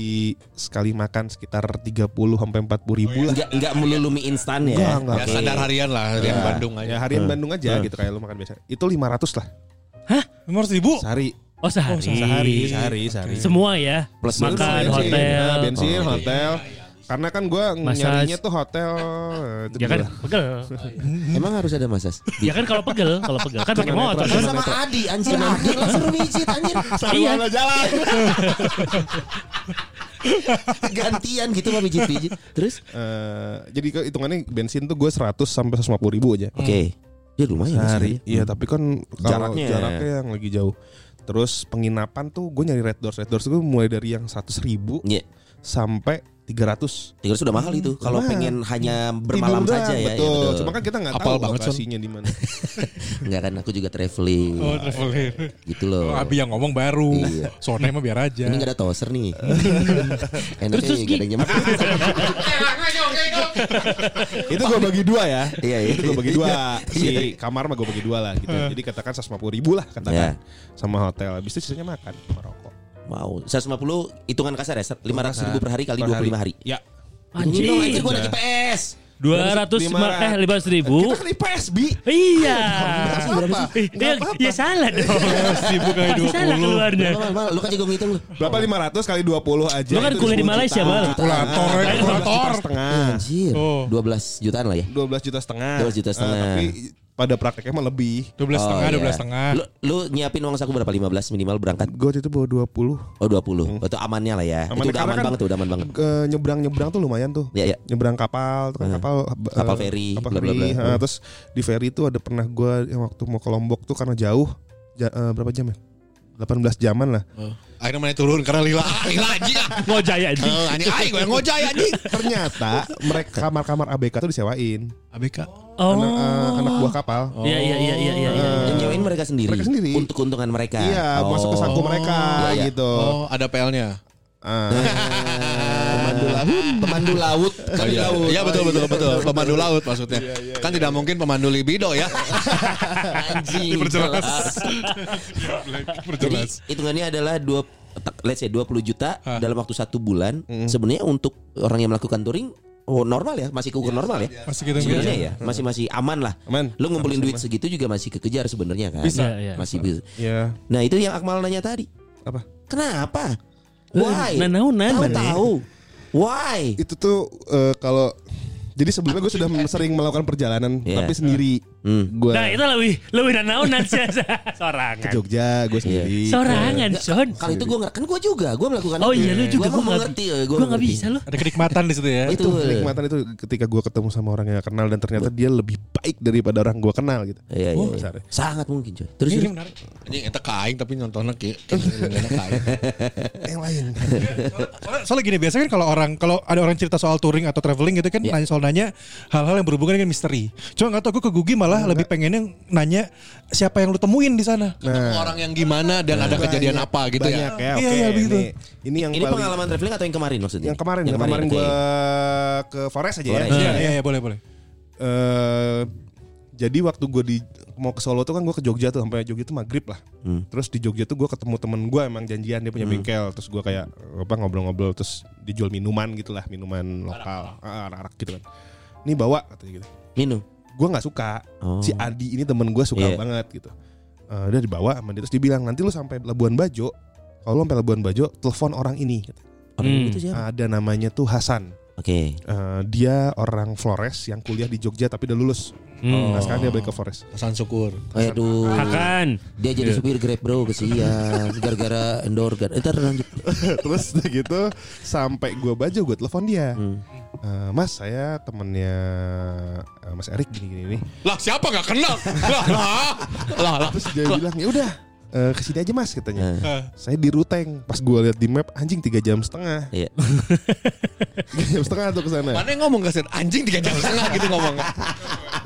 sekali makan sekitar 30 sampai 40 ribu lah. Nggak nggak melulu mie instan ya. Enggak, enggak. Ya Oke. standar harian lah harian Ya. Bandung aja. Ya harian Bandung aja gitu kayak lu makan biasa. Itu 500 lah Lima ratus ribu. sehari. Oh sehari. Sehari, sehari, sehari. Semua ya. Plus makan Bensin, hotel. nah, bensin, Oh, oke. hotel. Karena kan gue nyarinya tuh hotel Ya kan pegel. Emang harus ada masas? Ya kan kalau pegel, kalau pegel kan pakai motor. Sama sama Adi anjir Adi langsung mijit anjir Iya. jalan. Gantian gitu mah mijit-mijit Terus Eh, jadi hitungannya bensin tuh gue 100 sampai 150 ribu aja. Oke Ya lumayan Sehari. sih. Iya, tapi kan kalau Jaraknya. jaraknya. yang lagi jauh. Terus penginapan tuh gue nyari red doors. Red doors gue mulai dari yang 100 ribu Iya sampai 300. Tiga sudah mahal itu Kalau pengen hanya bermalam Tidur saja doang, ya Betul. ya, betul. Cuma kan kita nggak tahu banget, lokasinya di mana. Enggak kan aku juga traveling Oh, traveling. Gitu loh Oh, Abi yang ngomong baru. Iya. Sone mah biar aja. Ini gak ada toaster nih Enaknya Terus, gak ada yang nyemak itu gue bagi dua ya. Iya, iya. Itu gue bagi dua. Iya. Si kamar mah gue bagi dua lah gitu. Jadi katakan 150 ribu lah katakan. Iya. Sama hotel. Habis itu sisanya makan sama rokok. Wow 150 hitungan kasar ya 500 ribu per hari kali Per 25 hari Ya. Hitungin dong anjir Anjing. gue lagi PS Dua ratus lima eh lima ratus ribu. Kita kan di PSB. Iya. Apa? Eh, ya, ya salah dong. Sibuk kali Pasti salah 20. keluarnya. Mal, mal, lu kan jago ngitung lu Berapa 500 kali 20 aja. Lu kan kuliah di 10 Malaysia, juta. Bal. Kalkulator, ya, 12 juta kalkulator. setengah. Anjir Oh. 12 jutaan lah ya 12 juta setengah. 12 juta Eh, setengah. tapi pada prakteknya mah lebih. 12 setengah, iya. 12 setengah. Lu, lu nyiapin uang saku berapa? 15 minimal berangkat? Gue itu bawa 20. Oh 20 Itu amannya lah ya Amannya Itu udah aman kan banget tuh Udah aman banget Ke nyebrang-nyebrang tuh lumayan tuh. Ya ya Nyebrang kapal, tuh kan Hmm. kapal eh, Kapal feri, kapal bla, bla, feri. bla. Ha, Hmm. terus di feri itu ada pernah gue yang waktu mau ke Lombok tuh karena jauh ja- eh, berapa jam ya? 18 jaman lah. Oh. Akhirnya mana turun karena lila. Ah, lila anjing. ah. Ngojaya anjing. Oh, anjing aing gue ngojay anjing. Ternyata mereka kamar-kamar ABK tuh disewain. ABK. Oh. Anak, eh, anak buah kapal. Iya iya iya iya iya. iya. Yang nyewain mereka sendiri Mereka sendiri. Untuk keuntungan mereka Iya, masuk ke saku mereka Iya, iya. gitu. Oh, ada PL-nya. Ah. Pemandu laut Pemandu laut Kan di iya. laut Iya betul betul betul. Pemandu laut maksudnya. Kan tidak mungkin pemandu libido ya. Anjing Diperjelas. Jadi hitungannya adalah dua let's say 20 juta dalam waktu satu bulan. Sebenarnya untuk orang yang melakukan touring oh normal ya, masih keukur normal ya. Masih gitu Sebenarnya ya, masih masih aman lah. Aman. Lu ngumpulin duit segitu juga masih kekejar sebenarnya kan. Bisa, iya. Masih bisa. Ya, Nah, itu yang Akmal nanya tadi. apa? Kenapa? Eh, Why? nanaunan, tahu mana? tahu. Why? Itu tuh eh, kalau jadi sebelumnya gue sudah sering melakukan perjalanan Iya. tapi sendiri. Hmm. Gue Nah itu lebih lebih nanaunan sih ke sorangan. Jogja, gue sendiri. Sorangan son. Kalau itu gue nggak kan gue juga gue melakukan Oh itu. iya lu juga Gua gue ya, gue nggak bisa loh. Ada kenikmatan di situ ya. Itu Kenikmatan itu ketika gue ketemu sama orang yang gak kenal dan ternyata dia lebih baik daripada orang gue kenal gitu. Iya, iya, iya. ya. Sangat mungkin coy. Terus Ini menarik. Anjing eta kaing tapi nontonnya kayak. Yang lain. Soalnya, soalnya gini biasanya kan kalau orang kalau ada orang cerita soal touring atau traveling gitu kan Iya. nanya soal nanya hal-hal yang berhubungan dengan misteri. Cuma nggak tahu gue ke Gugi malah lebih pengennya nanya siapa yang lu temuin di sana. Ketemu orang yang gimana dan ada kejadian Banyak, apa gitu banyak ya. ya. Iya, Oke, iya, begitu. ini, ini yang Ini paling pengalaman traveling atau yang kemarin maksudnya? yang kemarin, yang kemarin, oke. gue ke Forest aja Forest. ya. Iya iya iya boleh boleh. Eh, jadi waktu gue di mau ke Solo tuh kan gue ke Jogja tuh sampai Jogja tuh maghrib lah. Hmm. Terus di Jogja tuh gue ketemu temen gue emang janjian dia punya bengkel. Terus gue kayak apa ngobrol-ngobrol terus dijual minuman gitulah minuman lokal, Ah, arak-arak gitu kan. Ini bawa katanya gitu. Minum. Gue nggak suka. Oh. Si Adi ini temen gue suka Iya. banget gitu. Eh, udah dibawa sama dia terus dibilang nanti lu sampai Labuan Bajo. Kalau lu sampai Labuan Bajo, telepon orang ini. Apa Hmm. itu siapa? Ada namanya tuh Hasan. Oke. Eh, dia orang Flores yang kuliah di Jogja tapi udah lulus. Hmm. Nah, sekarang dia balik ke Flores. Hasan syukur. Aduh. Akan. Dia jadi supir Grab bro kesian gara-gara endorgan. Entar lanjut. Terus udah gitu sampai gua baju gue telepon dia. Hmm. "Eh, mas saya temennya eh, Mas Erik gini gini nih. Lah siapa gak kenal? lah lah lah lah. Terus dia bilang ya udah eh, ke sini aja mas katanya. Eh, Saya di Ruteng. Pas gua lihat di map anjing tiga jam setengah. Iya. Tiga jam setengah tuh ke sana. Mana yang ngomong kasih anjing tiga jam setengah gitu ngomong.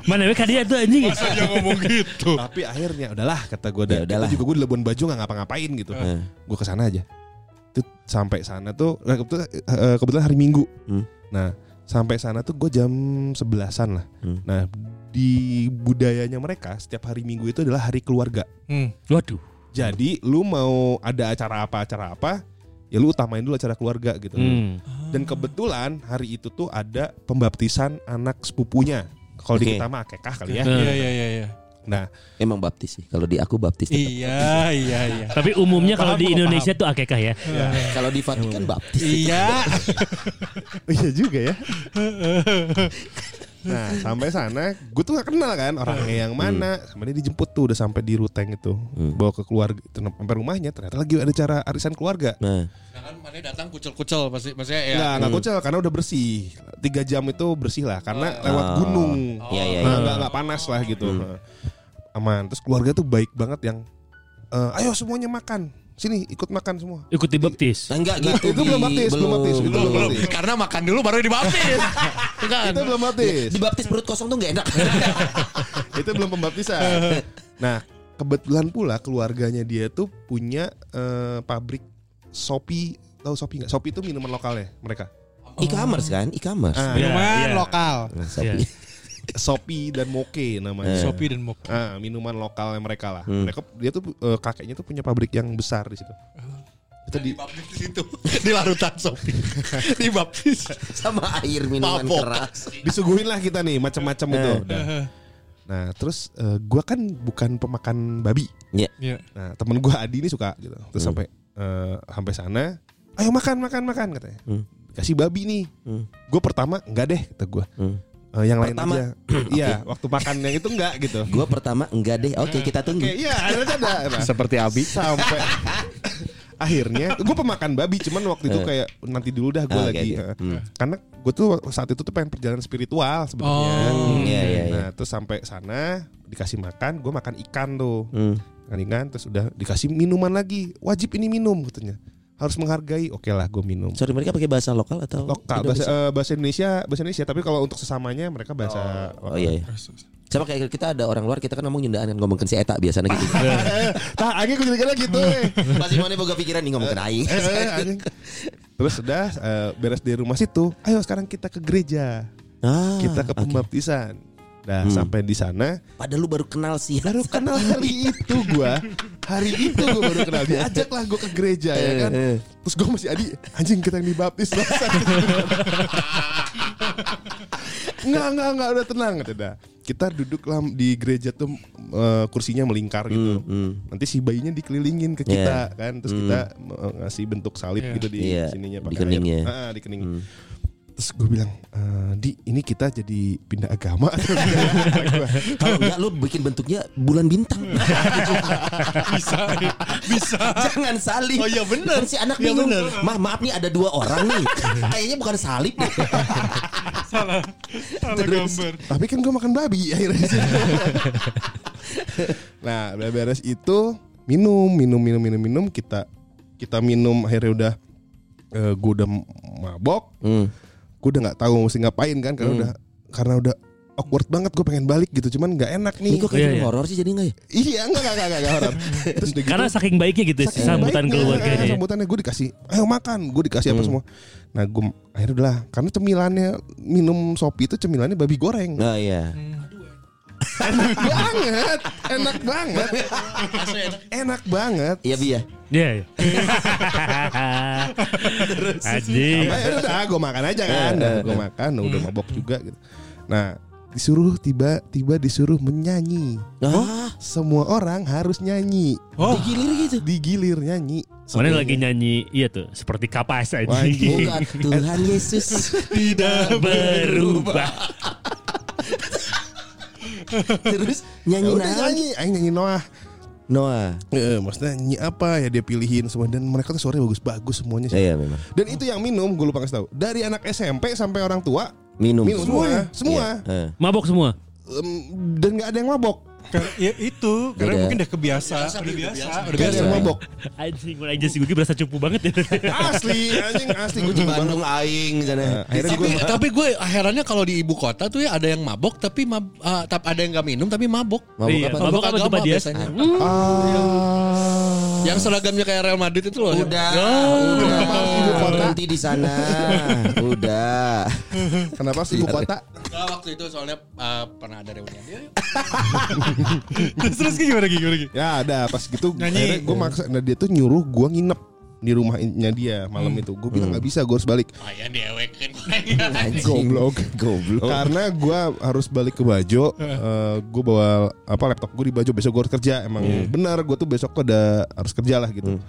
Mana we dia tuh anjing. Dia ngomong gitu. Tapi akhirnya udahlah kata gue Ya udahlah. juga gue di Labuan Bajo nggak ngapa-ngapain gitu. Eh. Gue ke sana aja. Itu sampai sana tuh nah, kebetulan, eh, kebetulan hari Minggu. Hmm. Nah, sampai sana tuh gue jam sebelasan lah. Hmm. Nah, di budayanya mereka setiap hari Minggu itu adalah hari keluarga. Hmm. Waduh. Jadi lu mau ada acara apa acara apa, ya lu utamain dulu acara keluarga gitu. Hmm. Dan kebetulan hari itu tuh ada pembaptisan anak sepupunya. Kalau di Oke. kita mah akekah kali ya. Hmm. Iya iya iya iya. Nah, Emang baptis sih. Kalau di aku baptis. tetap. Iya, iya, iya. Tapi umumnya kalau Paham, di Indonesia tuh akekah ya. Kalau di Vatikan baptis. Iya. iya juga ya. Nah sampai sana gue tuh gak kenal kan orangnya yang mana Sama dia dijemput tuh udah sampai di ruteng itu Bawa ke keluarga Sampai rumahnya ternyata lagi ada cara arisan keluarga Nah, Kan mana datang kucel-kucel pasti maksudnya ya. Nggak, nggak kucel karena udah bersih Tiga jam itu bersih lah Karena lewat Oh. gunung Iya, iya, Nah, iya. nggak, nggak panas lah gitu Nah, Aman Terus keluarga tuh baik banget yang eh, Ayo semuanya makan Sini ikut makan semua Ikut dibaptis. nah, enggak Nah, gitu. itu belum baptis, belum baptis, itu belum Belum, baptis. karena makan dulu baru dibaptis. kan. Itu belum baptis Dibaptis perut kosong tuh gak enak. itu belum pembaptisan. Nah, kebetulan pula keluarganya dia tuh punya eh, pabrik Sopi, tahu Sopi nggak? Sopi itu minuman lokalnya mereka. E-commerce kan? E-commerce. Ah, Minuman iya. lokal. Nah, Iya. Sopi. Sopi dan Moke namanya. Sopi dan Mok. Ah, minuman lokalnya mereka lah. Hmm. Mereka dia tuh eh, kakeknya tuh punya pabrik yang besar di situ. Itu di di situ. Di larutan sopi. Dibaptis. Sama air minuman Mabok. keras. disuguhin lah kita nih macam-macam itu. Udah. Nah, terus eh, gua kan bukan pemakan babi. Iya. Nah, temen gua Adi ini suka gitu. Terus Hmm. sampai eh, sampai sana, ayo makan makan makan katanya. Hmm. Kasih babi nih. Hmm. Gue pertama enggak deh kata gue. Hmm. Yang lain Pertama. aja. Iya, waktu makan yang itu enggak gitu. Gua pertama enggak deh. Oke, kita Oke, tunggu. iya, akhirnya ada. Nah, Seperti Abi. sampai akhirnya gue pemakan babi cuman waktu itu Eh. kayak nanti dulu dah gue Ah, oke, lagi oke. eh. Hmm. karena gue tuh saat itu tuh pengen perjalanan spiritual sebenarnya Oh. Iya, iya, iya. nah terus sampai sana dikasih makan gue makan ikan tuh Hmm. ikan terus udah dikasih minuman lagi wajib ini minum katanya harus menghargai oke lah gue minum Sorry mereka pakai bahasa lokal atau lokal bahasa, Indonesia? eh, bahasa Indonesia bahasa Indonesia tapi kalau untuk sesamanya mereka bahasa Oh iya, iya. Sama kayak kita ada orang luar kita kan ngomong nyundaan kan ngomongin si eta biasanya gitu. Tah, aing gue kira gitu eh. Masih mana boga pikiran nih ngomongin aing. Eh. Terus udah eh, beres dari rumah situ, ayo sekarang kita ke gereja. Ah, kita ke pembaptisan. Nah, Hmm. sampai di sana Padahal lu baru kenal sih. baru kenal hari itu gua. Hari itu gua baru kenal. Diajak lah gua ke gereja ya kan. Eh, eh. Terus gua masih Adi, anjing kita yang dibaptis. Enggak, enggak, enggak udah tenang kata dah. Kita duduk lah di gereja tuh eh, kursinya melingkar gitu. Hmm, hmm. Nanti si bayinya dikelilingin ke kita kan, terus kita eh, ngasih bentuk salib Iya. gitu di Iya, sininya di pakai keningnya. air. Ah, di kening. Hmm. Terus gue bilang, "Eh, di ini kita jadi pindah agama. Kalau enggak lu bikin bentuknya bulan bintang. Bisa. Bisa. Jangan salib. Oh, iya bener. Kan si anak Iya bingung. bener. Ma, maaf nih ada dua orang nih. Kayaknya bukan salib nih. Salah. Salah Terus. gambar. Tapi kan gue makan babi akhirnya. nah, beres itu minum, minum, minum, minum, minum. Kita kita minum akhirnya udah gue udah mabok. Hmm. Gue udah nggak tahu mesti ngapain kan karena udah karena udah awkward banget gue pengen balik gitu cuman nggak enak nih Ini kok kayak Iya, iya. horor sih jadi enggak ya? iya enggak enggak enggak enggak, enggak horor. terus gitu, Karena saking baiknya gitu Saking sambutan baiknya, keluarganya. ya. Sambutannya gue dikasih, ayo makan, gue dikasih Hmm. apa semua. Nah gue akhirnya udah lah, karena cemilannya minum sopi itu cemilannya babi goreng. Oh iya. Enak banget, enak banget, enak banget. Iya Bi ya. Iya. iya. Nah, ya udah, gue makan aja kan, gue makan, udah mabok juga gitu. Nah disuruh tiba-tiba disuruh menyanyi. Ah, Semua orang harus nyanyi, Oh. digilir gitu. digilir nyanyi. Mana lagi nyanyi iya tuh seperti kapas aja. Bukan Tuhan Yesus. Tidak berubah. Terus Ya nyanyi naon? nyanyi, aing nyanyi Noah. Noah. Eh, maksudnya nyanyi apa ya dia pilihin semua dan mereka tuh suaranya bagus-bagus semuanya sih. Iya memang. Dan itu yang minum gue lupa kasih tahu. Dari anak SMP sampai orang tua Minum. minum semua, semua. Iya. Eh. Mabok semua. Em, dan nggak ada yang mabok. Karena- Ya itu karena Beda. mungkin udah kebiasa, udah biasa, udah Nggak ada biasa. mabok. Anjing, mulai aja si Gugi berasa cupu banget ya. Asli, anjing asli gue Bandung aing sana. Nah, akhirnya Tapi gue tapi gue herannya kalau di ibu kota tuh ya ada yang mabok tapi mab, ah, tap- ada yang nggak minum tapi mabok. Mabok Iya, apa? mabok apa Pak Dias? biasanya. ah, Yang seragamnya kayak Real Madrid itu loh. Udah, Oh. udah, ibu kota? berhenti di sana. Udah. kenapa sih ibu kota? Enggak waktu itu soalnya ah, pernah ada reunian dia. terus terus gimana Gi? gimana Gi? Ya ada pas gitu Nyanyi. gue maksa nah dia tuh nyuruh gue nginep di rumahnya dia malam itu gue bilang nggak bisa gue harus balik Ah ya diewekin. Goblok. Goblok. Karena gue harus balik ke Bajo, gue bawa apa laptop gue di Bajo besok gue harus kerja. Emang benar gue tuh besok tuh ada harus kerja lah gitu.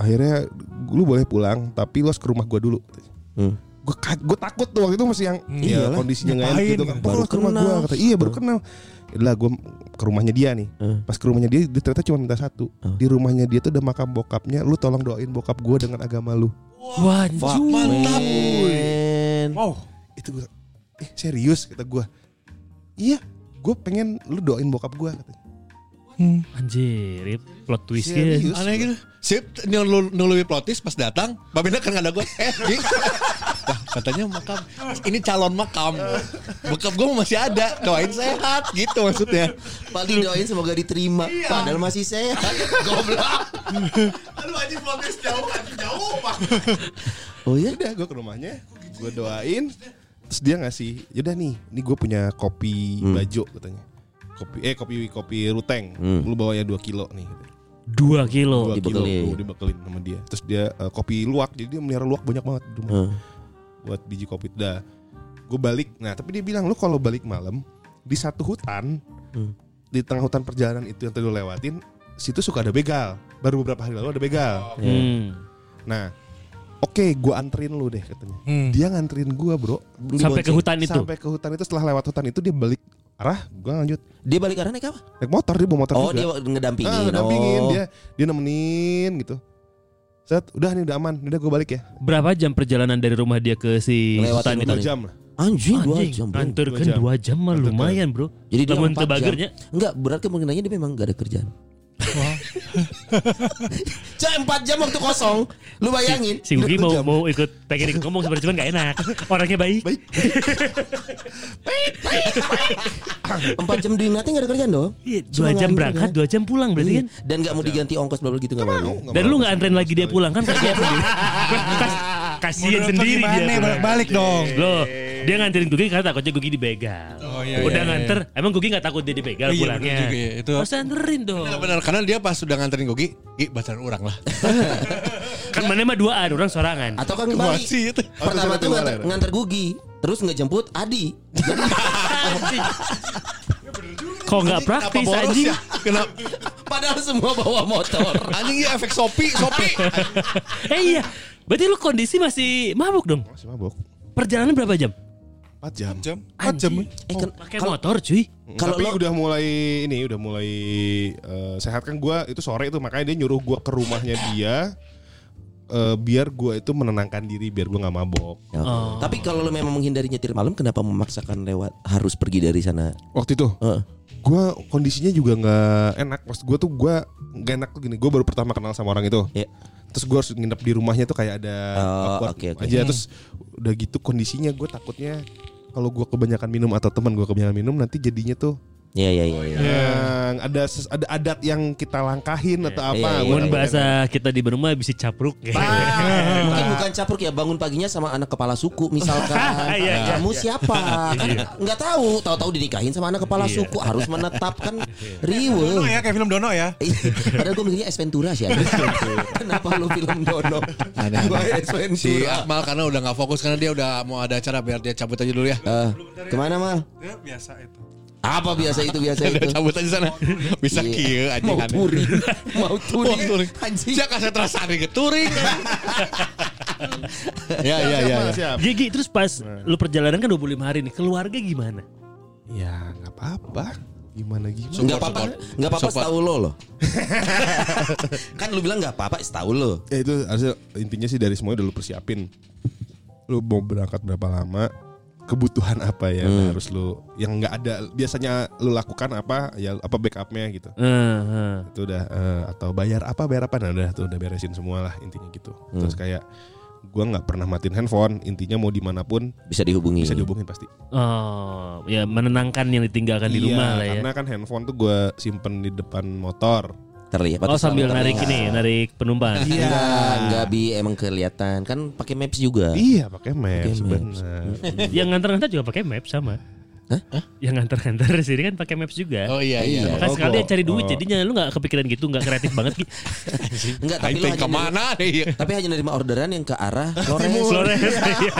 Akhirnya lu boleh pulang, tapi lu harus ke rumah gue dulu. Hmm. Gue gue takut tuh waktu itu masih yang ya, Iyalah. kondisinya nggak enak gitu kan. Baru ke rumah kenal. gue kata iya baru kenal. Lah gue ke rumahnya dia nih. Hmm. Pas ke rumahnya dia, dia ternyata cuma minta satu. Oh. Di rumahnya dia tuh ada makam bokapnya. Lu tolong doain bokap gue dengan agama lu. Wah, Mantap. Wow. Itu gue, eh serius kata gue. Iya, gue pengen lu doain bokap gue. Katanya. Anjir, plot twist ya. Aneh gitu. Sip, nulu nului plotis pas datang, Babina kan ada gue. Eh, Gi. Wah, katanya makam. Ini calon makam. Bokap gue masih ada. Doain sehat gitu maksudnya. Paling doain semoga diterima. Padahal masih sehat. Goblok. Aduh anjing plotis jauh, anjing jauh, Pak. Oh iya. Udah gue ke rumahnya, gue doain. Terus dia ngasih, yaudah nih, ini gue punya kopi bajo katanya. Kopi eh kopi kopi ruteng. Hmm. Lu bawanya 2 kilo nih. Dua kilo. Dua kilo dibekelin. tuh dibekelin sama dia. Terus dia eh, kopi luwak, jadi dia melihara luwak banyak banget di rumah. Hmm. buat biji kopi dah gue balik nah tapi dia bilang lu kalau balik malam di satu hutan Hmm. di tengah hutan perjalanan itu yang tadi lu lewatin situ suka ada begal baru beberapa hari lalu ada begal Hmm. nah oke gue anterin lu deh katanya Hmm. dia nganterin gue bro Sampai ke hutan itu. sampai ke hutan itu setelah lewat hutan itu dia balik arah gue lanjut Dia balik arah naik apa? naik motor dia bawa motor Oh, juga dia ngedampingin. ah, ngedampingin oh. dia dia nemenin gitu Set, udah nih udah aman, udah gue balik ya. Berapa jam perjalanan dari rumah dia ke si hutan itu? Jam lah. Anjing, dua jam. bro. antar Dua kan jam. dua jam mah lumayan bro. Jadi dia Lamun empat teu jam. bagernya. Enggak, berarti kemungkinannya dia memang gak ada kerjaan. Cak 4 jam waktu kosong. Lu bayangin. Si Ugi mau jam. mau ikut pengen ikut ngomong sebenarnya cuman gak enak. Orangnya baik. Baik. 4 jam diingatin gak ada kerjaan dong. Iya, dua jam berangkat, dua jam pulang berarti Iya. kan. Dan gak mau diganti ongkos bla bla gitu gak mau. Dan lu gak anterin lagi dia pulang kan kasihan sendiri. Kas- Kasihan sendiri dia. Balik-balik dong. Loh, dia nganterin Gugi karena takutnya Gugi dibegal. Oh, iya, Udah iya, nganter, emang Gugi gak takut dia dibegal Iya, pulangnya. bener juga ya, itu. Harus anterin dong. Benar, benar karena dia pas sudah nganterin Gogi, Gi bacaran orang lah. Kan mana mah duaan, orang sorangan. Atau kan kembali. sih itu. Pertama tuh nganter, nganter Gugi, terus ngejemput Adi. Kok nggak praktis anjing? ya? Kenapa? Padahal semua bawa motor. Anjing ya efek sopi, sopi. eh iya, berarti lu kondisi masih mabuk dong. Masih mabok. Perjalanan berapa jam? 4 jam. Jam. Empat jam. Anjing. Eh, kan, Pakai motor cuy. Kalau Tapi lo- udah mulai ini udah mulai eh, sehat kan gua itu sore itu makanya dia nyuruh gua ke rumahnya dia eh, biar gua itu menenangkan diri biar gua nggak mabok. Ya, oke. Tapi kalau lo memang menghindari nyetir malam, kenapa memaksakan lewat harus pergi dari sana? Waktu itu Heeh. Gua kondisinya juga nggak enak. Maksud gua tuh gua nggak enak tuh gini. Gua baru pertama kenal sama orang itu. Ya. Terus gua harus nginep di rumahnya tuh kayak ada Oh, awkward oke, oke. aja. Terus udah gitu kondisinya gua takutnya kalau gua kebanyakan minum atau teman gua kebanyakan minum nanti jadinya tuh Iya iya iya. iya. yang ada ada adat yang kita langkahin atau apa. Iya, iya, Mun takutnya bahasa kita di rumah bisa capruk. Mungkin bukan capruk ya bangun paginya sama anak kepala suku misalkan. Iya, iya, Kamu siapa? Kan nggak tahu, tahu-tahu dinikahin sama anak kepala Iya. suku harus menetapkan Dono riwe. ya kayak film Dono ya. Padahal gue mikirnya Es Ventura sih. Kenapa lu film Dono? Aneh, Gua aneh. Es Si. Akmal karena udah nggak fokus karena dia udah mau ada acara biar dia cabut aja dulu ya. Eh, ke mana mal? Ya, biasa itu. Apa biasa itu biasa itu? cabut aja sana. Bisa Iya. kieu anjing Mau aneh. touring, mau Mau touring. touring. Anjing. Siapa kasih terasa nih ke touring. Ya ya ya. ya. Gigi terus pas lu perjalanan kan 25 hari nih, keluarga gimana? Ya nggak apa-apa. Gimana gimana? Enggak apa-apa, enggak apa-apa setahu lo loh. kan lu bilang enggak apa-apa setahu lo. Ya itu harusnya intinya sih dari semuanya udah lu persiapin. Lu mau berangkat berapa lama? Kebutuhan apa ya Hmm. harus lu yang nggak ada biasanya lu lakukan apa ya apa backupnya gitu. Eh, eh. Itu udah eh, atau bayar apa bayar apa nah udah tuh udah beresin semua lah intinya gitu. Hmm. Terus kayak gua nggak pernah matiin handphone intinya mau di mana pun Bisa dihubungi. bisa dihubungin pasti. Oh, ya menenangkan yang ditinggalkan di Iya, rumah lah ya. Karena kan handphone tuh gua simpen di depan motor. Terlihat. Oh sambil narik terlihat. ini, narik penumpang. Enggak, enggak bi emang kelihatan kan pakai maps juga. Iya pakai maps maps. Yang nganter-nganter juga pakai map sama. Yang nganter-nganter sini kan pakai maps juga. Oh iya iya. Maka Oh, sekali gua- cari duit oh. jadinya lu nggak kepikiran gitu, nggak kreatif banget Ki. Enggak, tapi lu ke mana deh? tapi hanya nerima orderan yang ke arah Flores Flores. Iya.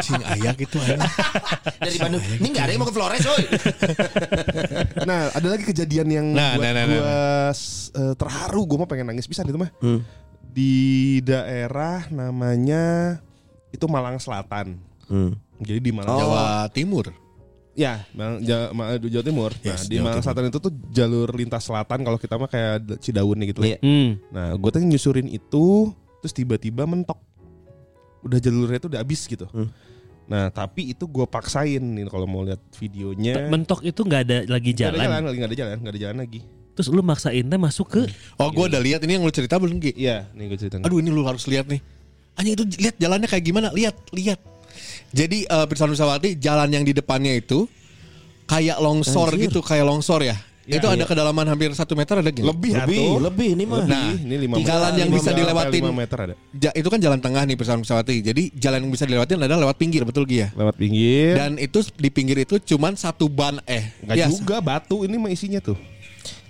Cing ayak gitu aing. dari Bandung. Ini enggak ada yang mau ke Flores, woy. Nah, ada lagi kejadian yang Nah, buat nah, nah, gua s- eh, terharu, gue mah pengen nangis pisan itu mah. Hmm. Di daerah namanya itu Malang Selatan. Hmm. Jadi di Malang Jawa Timur. Ya, Malang- Ja- Ma- Jawa Timur. Nah, Yes, di Jawa Malang. Selatan itu tuh jalur lintas selatan kalau kita mah kayak Cidaun nih gitu. Iya. Hmm. Nah, gue tuh nyusurin itu terus tiba-tiba mentok. Udah jalurnya tuh udah habis gitu. Hmm. Nah, tapi itu gue paksain nih kalau mau lihat videonya. Mentok itu nggak ada lagi Nggak ada jalan. jalan, lagi nggak ada jalan, nggak ada jalan lagi. Terus lu maksainnya masuk ke Oh, gua udah lihat ini yang lu cerita belum Ki? Iya, nih gue ceritain. Aduh ini lu harus lihat nih. Hanya itu lihat jalannya kayak gimana? Lihat, lihat. Jadi eh Pirsan Nusawati jalan yang di depannya itu kayak longsor Anjir. gitu, kayak longsor ya. itu ada kedalaman hampir satu meter ada gini. Lebih, Lebih, atuh. lebih ini mah. Nah, ini lima jalan yang bisa dilewatin. 5 meter ada. Ja- itu kan jalan tengah nih Pirsan Nusawati. Jadi jalan yang bisa dilewatin adalah lewat pinggir, betul Gi ya? Lewat pinggir. Dan itu di pinggir itu cuman satu ban eh. Enggak ya, juga batu ini mah isinya tuh.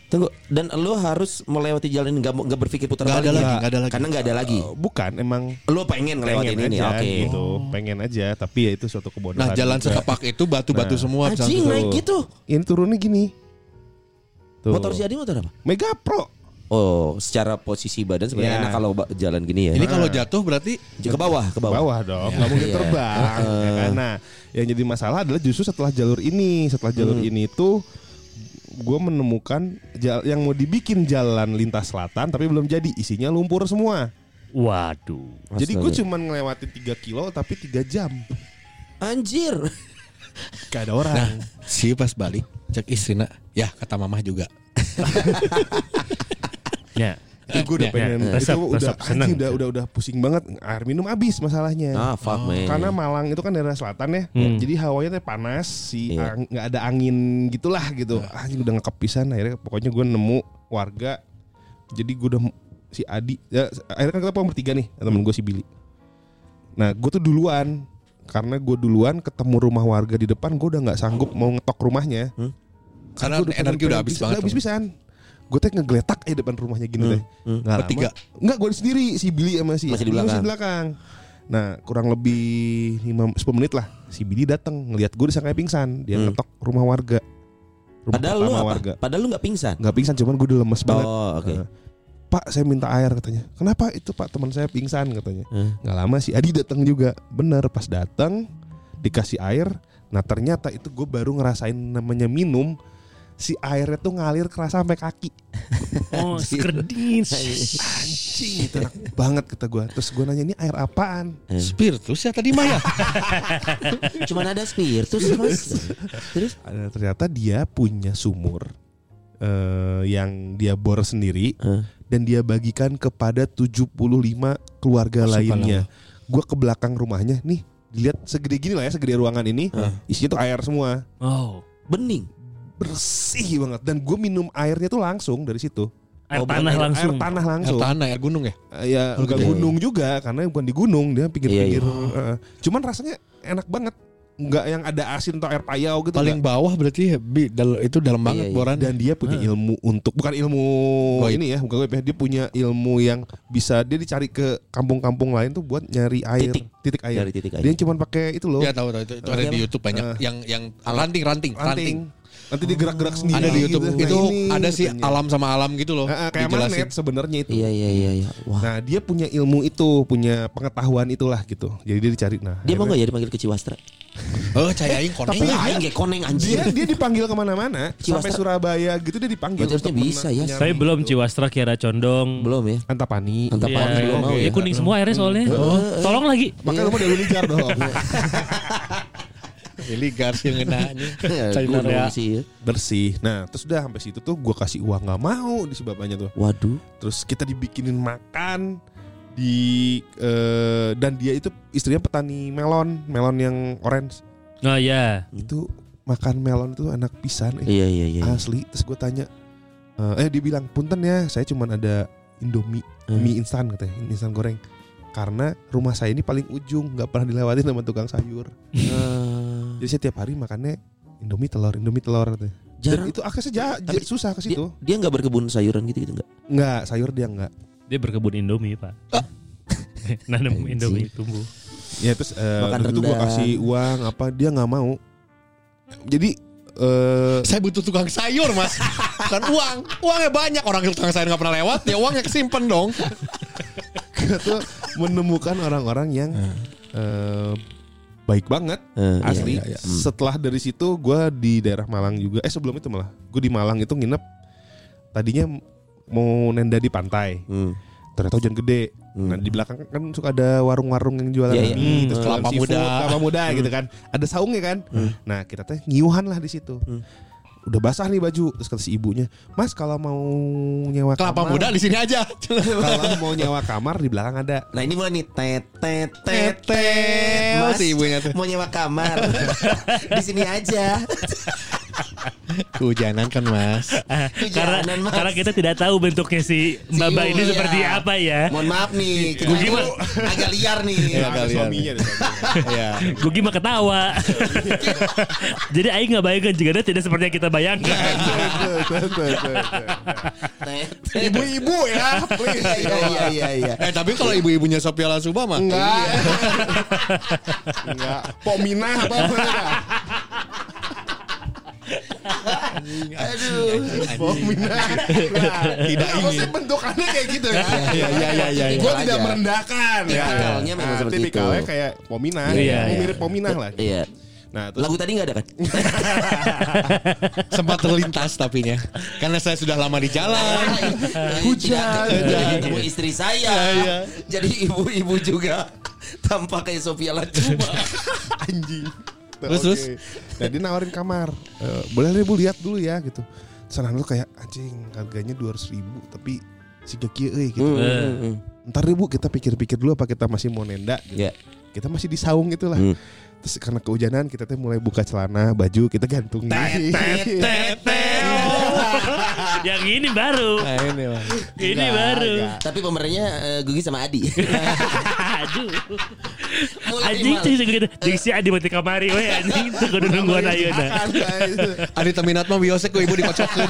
Tunggu, dan lu harus melewati jalan ini nggak nggak berpikir putar Nggak ada balik. lagi, nggak ada lagi. Karena nggak ada lagi. Eh, bukan, emang Lu pengen ngelewatin pengen ini, aja oke. gitu. Pengen aja, tapi ya itu suatu kebodohan. Nah, jalan juga. setapak itu batu-batu Nah. semua Anjing Nusawati. naik gitu. Ini turunnya gini. Tuh. Motor si Adi motor apa? Mega Pro. Oh, secara posisi badan sebenarnya Ya. enak kalau jalan gini ya. Ini kalau jatuh berarti ke bawah, ke bawah. bawah dong, nggak mungkin Iya. terbang. ya kan? Nah, yang jadi masalah adalah justru setelah jalur ini, setelah jalur ini itu gue menemukan jal- yang mau dibikin jalan lintas selatan tapi belum jadi isinya lumpur semua. Waduh. Jadi gue Astaga. cuma ngelewatin 3 kilo tapi 3 jam. Anjir. Gak ada orang. si pas balik cek istrina, ya kata mamah juga. Ya. Itu gue udah Ya, pengen. Resep, itu udah resep, anjing, udah udah udah pusing banget air minum habis masalahnya. Ah, fuck man. Karena Malang itu kan daerah selatan ya, Hmm. jadi hawanya teh panas, si Iya. ang- nggak ada angin gitulah gitu. Anjing udah ngekep pisan akhirnya pokoknya gue nemu warga. Jadi gue udah si Adi, ya akhirnya kan kita pulang bertiga nih, temen gue si Billy. Nah gue tuh duluan, karena gue duluan ketemu rumah warga di depan, gue udah nggak sanggup mau ngetok rumahnya. Karena gua energi udah habis banget. Habis pisan. Gue teh ngegeletak aja depan rumahnya gini teh. hmm. Nggak Bertiga? lama. Enggak, gue sendiri si Billy sama si Masih di belakang. Masih di belakang. Nah, kurang lebih 5 10 menit lah. Si Billy datang ngelihat gue disangka pingsan. Dia Hmm. ngetok rumah warga. Rumah Padahal lu apa? warga. Padahal lu nggak pingsan. Nggak pingsan, cuman gue udah lemes banget. Oh, oke. Nah, Pak, saya minta air katanya. Kenapa itu Pak teman saya pingsan katanya. Hmm. Nggak lama si Adi datang juga. Bener, pas datang dikasih air. Nah ternyata itu gue baru ngerasain namanya minum. Si airnya tuh ngalir kerasa sampai kaki. Oh, skerdin. Anjing itu enak banget kata gue. Terus gue nanya ini air apaan? Spiritus ya tadi Maya. Cuman ada spiritus mas. Terus? Ada ternyata dia punya sumur eh, yang dia bor sendiri Eh. dan dia bagikan kepada 75 keluarga lainnya. Gue ke belakang rumahnya nih dilihat segede gini lah ya segede ruangan ini isinya tuh air semua Oh. Bening. Bersih banget dan gue minum airnya tuh langsung dari situ Air Oh, tanah air- langsung. air tanah Air langsung tanah, air gunung ya. Eh, ya Oh, enggak gitu. gunung juga karena bukan di gunung dia pinggir-pinggir Iya, eh, cuman rasanya enak banget nggak yang ada asin atau air payau gitu Paling nggak. bawah berarti ya, Bi, dal- itu dalam banget Iya, iya. boran. dan dia punya ilmu untuk bukan ilmu Goib. ini ya bukan goib ya dia punya ilmu yang bisa dia dicari ke kampung-kampung lain tuh buat nyari air Titik. titik, air Dari titik air. dia cuma pakai itu loh Ya tahu tahu itu, itu ada Iya, di. YouTube banyak Eh. yang yang ranting ranting ranting. ranting nanti dia gerak-gerak sendiri Ada di YouTube. gitu. Nah, itu ini ada sih katanya. alam sama alam gitu loh. Eh, kayak dijelasin. magnet sebenarnya itu Iya iya iya. iya. Wah. nah dia punya ilmu itu punya pengetahuan itulah gitu jadi dia dicari nah Dia mau nggak ya dipanggil ke Ciwastra? Oh, cai aing koneng. Tapi aing ge koneng anjir. dia dipanggil ke mana-mana sampai Ciwastra. Surabaya gitu dia dipanggil Berarti harusnya bisa ya. nyari Saya belum gitu. Ciwastra Kiara Condong. Belum ya. Antapani Antapani Iya, belum mau ya ya. kuning semua airnya soalnya. Tolong lagi. makanya lu mau dari dong Ini gas yang ngenanya. Gunung Korea. sih. ya. bersih nah terus udah sampai situ tuh gua kasih uang nggak mau di si bapaknya tuh Waduh. terus kita dibikinin makan di eh, dan dia itu istrinya petani melon melon yang orange Oh ya. itu makan melon itu anak pisan eh, Iya iya iya. asli terus gue tanya eh, eh dia bilang punten ya saya cuman ada indomie Hmm. mie instan katanya mie instan goreng karena rumah saya ini paling ujung nggak pernah dilewatin sama tukang sayur Eh, jadi saya tiap hari makannya Indomie telur, Indomie telur. Dan Jarang. itu aksesnya ja- ja- susah ke Dia, situ. dia nggak berkebun sayuran gitu gitu nggak? Enggak, sayur dia enggak. Dia berkebun Indomie, Pak. Nanam Indomie tumbuh. Ya terus eh, Makan waktu itu gue kasih uang apa dia nggak mau. Jadi eh Saya butuh tukang sayur mas Bukan uang Uangnya banyak Orang tukang sayur gak pernah lewat Ya uangnya kesimpan dong kita tuh menemukan orang-orang yang eh, baik banget Eh, asli. iya, iya, iya. Setelah dari situ gue di daerah Malang juga. Eh sebelum itu malah gue di Malang itu nginep. Tadinya mau nenda di pantai. Hmm. Ternyata hujan gede. Hmm. Nah di belakang kan suka ada warung-warung yang jualan Iya, iya. mie, Hmm, terus kelapa muda. kelapa muda gitu kan. Ada saungnya kan. Nah kita teh ngiuhan lah di situ. Hmm. Udah basah nih baju. Terus kata si ibunya, Mas kalau mau nyewa Kelapa kamar, muda di sini aja kalau mau nyewa kamar di belakang ada. Nah ini mulai nih tet tet tet Mas si ibunya tuh. mau nyewa kamar di sini aja. Kehujanan kan mas karena Mas. karena kita tidak tahu bentuknya si Mbak Mbak ini Iya. seperti apa ya. Mohon maaf nih, kita Gua gimana? agak liar nih. Iya, ada kalian. suaminya. Iya Gue gimana ketawa. Jadi Aing nggak bayangkan jika dia tidak seperti yang kita bayangkan. Ibu-ibu ya, please. Iya iya iya iya. Eh tapi kalau ibu-ibunya Sophia Lasuba mah Enggak. Enggak. Pominah apa Aduh. Pominah. Tidak ingin. sih bentukannya kayak gitu ya? Iya iya iya iya Gue tidak merendahkan ya. Tipikalnya memang Nah, seperti tipikalnya itu. kayak Pominah. Iya, ya. iya. Mirip Pominah lah. Iya. Nah, terus Lagu tadi nggak ada kan? Sempat terlintas tapinya Karena saya sudah lama di jalan Hujan. Ketemu istri saya. iya. Jadi ibu-ibu juga tampak kayak Sofia Lacuba. anjing. Terus, Oke. terus? Nah, dia nawarin kamar. Eh, boleh deh Bu lihat dulu ya gitu. Sana lu kayak anjing harganya 200 ribu tapi si kieu euy gitu. Hmm. Ntar deh Bu kita pikir-pikir dulu apa kita masih mau nenda gitu. Ya. Kita masih di saung gitu lah. Hmm. Terus karena kehujanan kita teh mulai buka celana, baju kita gantung di. yang ini baru. Nah ini mas Ini Enggak, baru. enggak. Tapi pemerannya eh, Gugi sama Adi. Aduh. Mulai Anjing cing segitu. Jeung si Adi mati kamari we anjing teu kudu nungguan ayeuna. Adi teminat mah biosek ku ibu dikocokin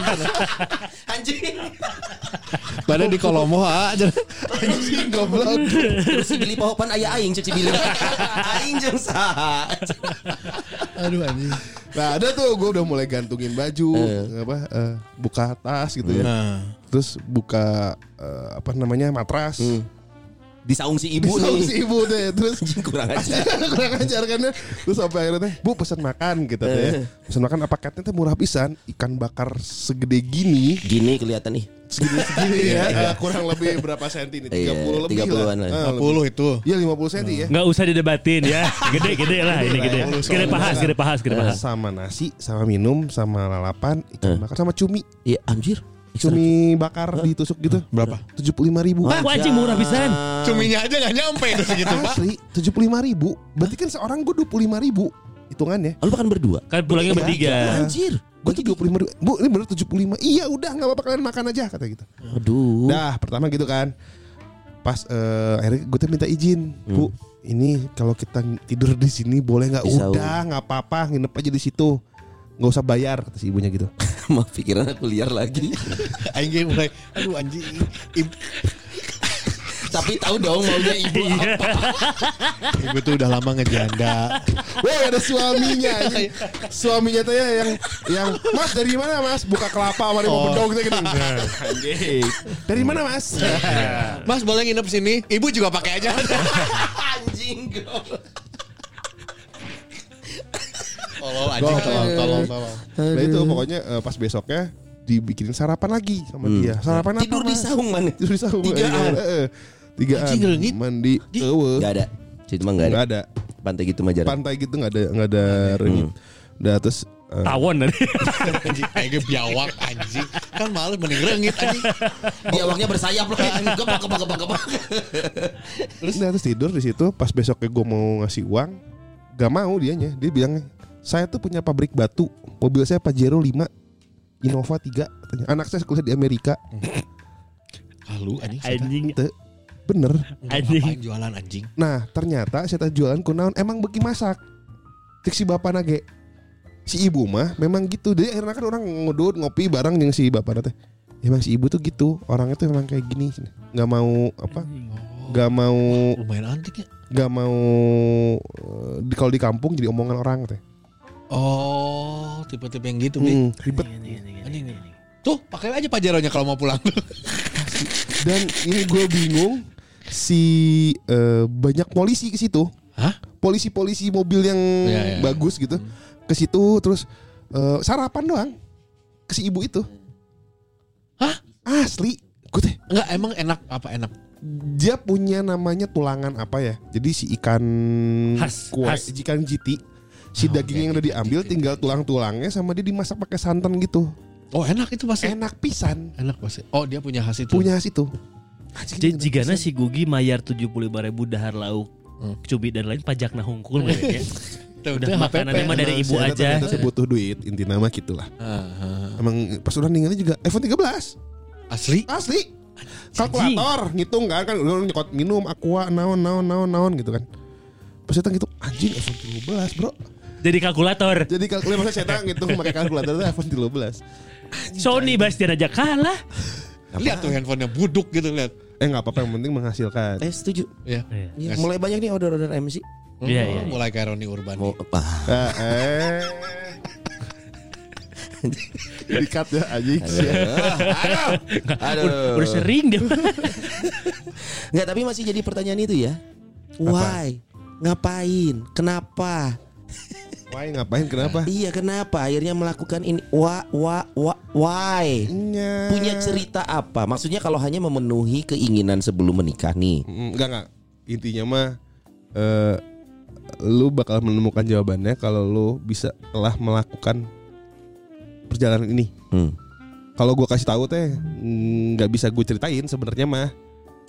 Anjing. Padahal di Kolomo aja Anjing goblok. Terus si Billy Pahopan aya aing cuci Billy. aing jeung saha. Aduh anjing Nah, ada tuh gue udah mulai gantungin baju, apa eh, buka tas gitu ya. Nah Terus buka eh, apa namanya matras. Di saung si ibu Di saung nih. si ibu deh. Terus kurang aja. kurang ajar kan ya. Terus sampai akhirnya teh, "Bu pesan makan" gitu teh. ya. Pesan makan apa paketnya teh murah pisan, ikan bakar segede gini, Gini kelihatan nih. segini segini ya. Eh, kurang lebih berapa senti nih? 30 Iya, lebih 30-an lah. lah. Eh. 50 itu Iya 50 senti ya. Nggak usah didebatin ya. Gede-gede lah ini gede. Gede pahas, gede pahas, gede Eh, pahas. sama nasi, sama minum, sama lalapan, ikan bakar, sama cumi. Iya anjir. Cumi bakar ditusuk gitu. Berapa? 75 ribu. Ah, wah, anjing murah pisan. Cuminya aja gak nyampe itu segitu pak Asli 75 ribu. Berarti kan seorang gue 25 ribu. Hitungannya. Lu makan berdua. Kan pulangnya Iya, bertiga. Anjir. Gue tuh 25 ribu. Bu ini bener 75. Iya udah gak apa-apa kalian makan aja kata gitu. Aduh. Dah pertama gitu kan. Pas eh, akhirnya gue tuh minta izin. Bu ini kalau kita tidur di sini boleh nggak? Bisa, Udah nggak apa-apa nginep aja di situ. Nggak usah bayar kata si ibunya gitu. Maaf pikiran aku liar lagi. Aing ge mulai Aduh anjing Tapi tahu dong maunya ibu apa. ibu tuh udah lama ngejanda Wah ada suaminya anjing. Suaminya tuh ya yang yang Mas dari mana Mas? Buka kelapa sama mau bedog gitu gini. Anjing. Dari mana Mas? Mas boleh nginep sini Ibu juga pakai aja Anjing. Tolol anjing tolol tolol tolol Nah itu pokoknya eh, pas besoknya dibikinin sarapan lagi sama dia. Sarapan apa? Tidur di saung mana? Tidur di saung. Tigaan. Tigaan. Anjing. Mandi. Ewe. Gak ada. Situ mah gak ada. Nggak ada. Pantai gitu mah jarang. Pantai gitu nggak ada nggak ada rengit. Udah terus eh, Tawon tadi. Anjing ge biawak anjing Kan malu mending rengit anjing Biawaknya bersayap lah. Gebak gebak gebak gebak. Terus nah, terus tidur di situ pas besoknya gue mau ngasih uang gak mau dianya dia bilang saya tuh punya pabrik batu. Mobil saya Pajero 5 Innova 3 katanya. Anak saya kuliah di Amerika. Halu anjing Anjing. Te- bener. Anjing. Jualan anjing? Nah ternyata saya jualan kunaon emang beki masak. Cek si bapak nage. Si ibu mah memang gitu. Dia akhirnya kan orang ngudut ngopi bareng yang si bapak teh emang si ibu tuh gitu. Orangnya tuh memang kayak gini. Nggak mau apa? Nggak mau Lumayan antik ya. nggak mau eh, di kalau di kampung jadi omongan orang teh Oh, tipe-tipe yang gitu. Hmm, ribet Anjing nih. Tuh, pakai aja pajaronya kalau mau pulang. dan ini gue bingung si eh, banyak polisi ke situ Hah? polisi-polisi mobil yang Iya, iya. bagus gitu ke situ terus eh, sarapan doang ke si ibu itu Hah? asli gue teh Enggak, emang enak apa enak? dia punya namanya tulangan apa ya jadi si ikan Khas, kue khas. ikan jiti si daging yang udah diambil tinggal tulang-tulangnya sama dia dimasak pakai santan gitu Oh, enak itu pasti. enak pisan Enak pasti. Oh, dia punya khas itu. punya situ Jadi jigana si Gugi mayar 75 ribu dahar lauk cubit dan lain pajak nah hungkul mereka ya. Tuh, Udah makanannya mah dari ibu aja. saya butuh duit inti nama gitulah Ah, ah. emang pas udah ninggalin juga iPhone 13 Asli? asli kalkulator ngitung kan kan udah nyokot minum aqua naon naon naon naon gitu kan pas saya gitu anjing iPhone 13 bro Jadi kalkulator. jadi kalkulator masa saya ngitung pakai kalkulator itu iPhone 13 Sony Bastian aja kalah. Lihat tuh handphonenya buduk gitu lihat. eh nggak apa-apa yang penting menghasilkan Eh setuju. Ya. Iya. Ya, mulai banyak nih order-order MC. Iya, iya. Mulai kayak Roni Urban. Mau apa? Ah, eh Dikat ya anjing Aduh. Udah sering dia. Enggak, tapi masih jadi pertanyaan itu ya. Why? Ngapain? Kenapa? Wah ngapain kenapa Iya, kenapa akhirnya melakukan ini? Wa wa wa why? Nya. Punya cerita apa? Maksudnya kalau hanya memenuhi keinginan sebelum menikah nih. Enggak enggak Intinya mah eh Lu bakal menemukan jawabannya Kalau lu bisa telah melakukan Perjalanan ini Hmm. Kalau gua kasih tahu teh nggak bisa gue ceritain sebenarnya mah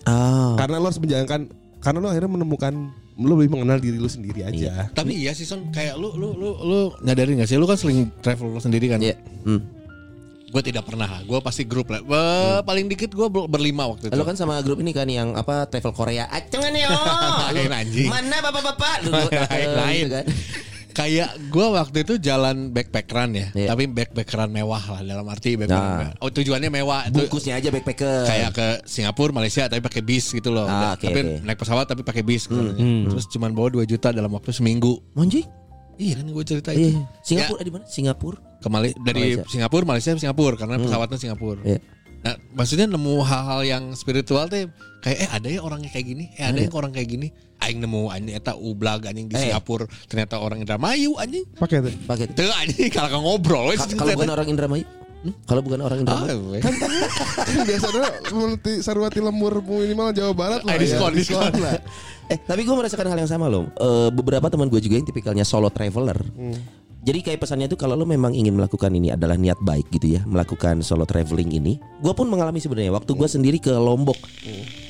Oh. karena lo harus menjalankan karena lo akhirnya menemukan lo lebih mengenal diri lo sendiri aja. Tapi iya sih Son, kayak lu lu lu lu nyadarin gak sih lu kan sering travel sendiri kan? Iya. Hmm. Gue tidak pernah. Gue pasti grup lah. Be- Paling dikit gue berlima waktu itu. Lo kan sama grup ini kan yang apa travel Korea. Acengan. Lain anjing. Mana bapak-bapak? Lu Lain, lain. gitu kan. Kayak gue waktu itu jalan backpackeran ya, Iya. tapi backpackeran mewah lah dalam arti backpackeran. Nah. Oh tujuannya mewah. Bungkusnya aja backpacker. kayak ke Singapura, Malaysia tapi pakai bis gitu loh. Ah, oke, tapi. Hmm. naik pesawat tapi pakai bis. gitu. Terus cuman bawa 2 juta dalam waktu seminggu. Monji? Iya kan gue cerita Iya. itu. Singapura di mana? Singapura. Ke Mali- dari Malaysia. Singapura, Malaysia, Singapura karena pesawatnya Singapura. Iya. Nah, maksudnya nemu hal-hal yang spiritual teh kayak eh ada ya orangnya kayak gini, eh ada yang orang kayak gini. Aing nemu anjing eta ublag anjing di Eh. Singapura ternyata orang Indramayu anjing. Pakai tuh. Pakai. Teu anjing kalau ngobrol Ka- Kalau bukan orang Indramayu? Kalau bukan orang Ah, Indramayu? we. Biasanya menurut Sarwati Lembur minimal Jawa Barat lah. Ah, diskon, ya. diskon. lah. Eh tapi gue merasakan hal yang sama loh. Eh, beberapa teman gue juga yang tipikalnya solo traveler. Jadi kayak pesannya itu kalau lo memang ingin melakukan ini adalah niat baik gitu ya, melakukan solo traveling ini. Gue pun mengalami sebenarnya waktu gue sendiri ke Lombok.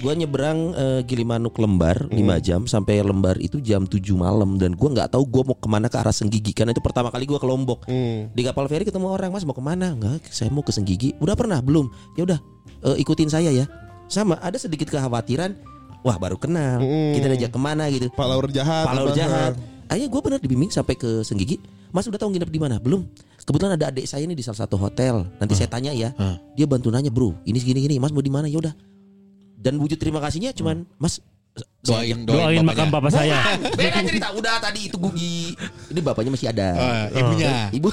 Gue nyeberang eh, Gilimanuk Lembar 5 jam sampai Lembar itu jam 7 malam dan gue nggak tahu gue mau ke mana ke arah Senggigi karena itu pertama kali gue ke Lombok. Hmm. Di kapal feri ketemu orang, "Mas mau ke mana?" Enggak, saya mau ke Senggigi. Udah pernah? Belum. Ya udah, eh, ikutin saya ya. Sama ada sedikit kekhawatiran. Wah baru kenal, Mm. kita diajak ke mana gitu. Pak Laur jahat. Pak Laur apa. jahat. Akhirnya gue bener dibimbing sampai ke Senggigi. Mas udah tahu nginep di mana? Belum. Kebetulan ada adik saya nih di salah satu hotel. Nanti saya tanya ya. Ah. Dia bantu nanya, bro. Ini segini gini. Mas mau di mana? Ya udah. Dan wujud terima kasihnya cuman, Mas doain Doain makam bapaknya. bapak saya. Beda cerita. Udah tadi itu Gugi. Ini bapaknya masih ada. Ah, ibunya. Ibu.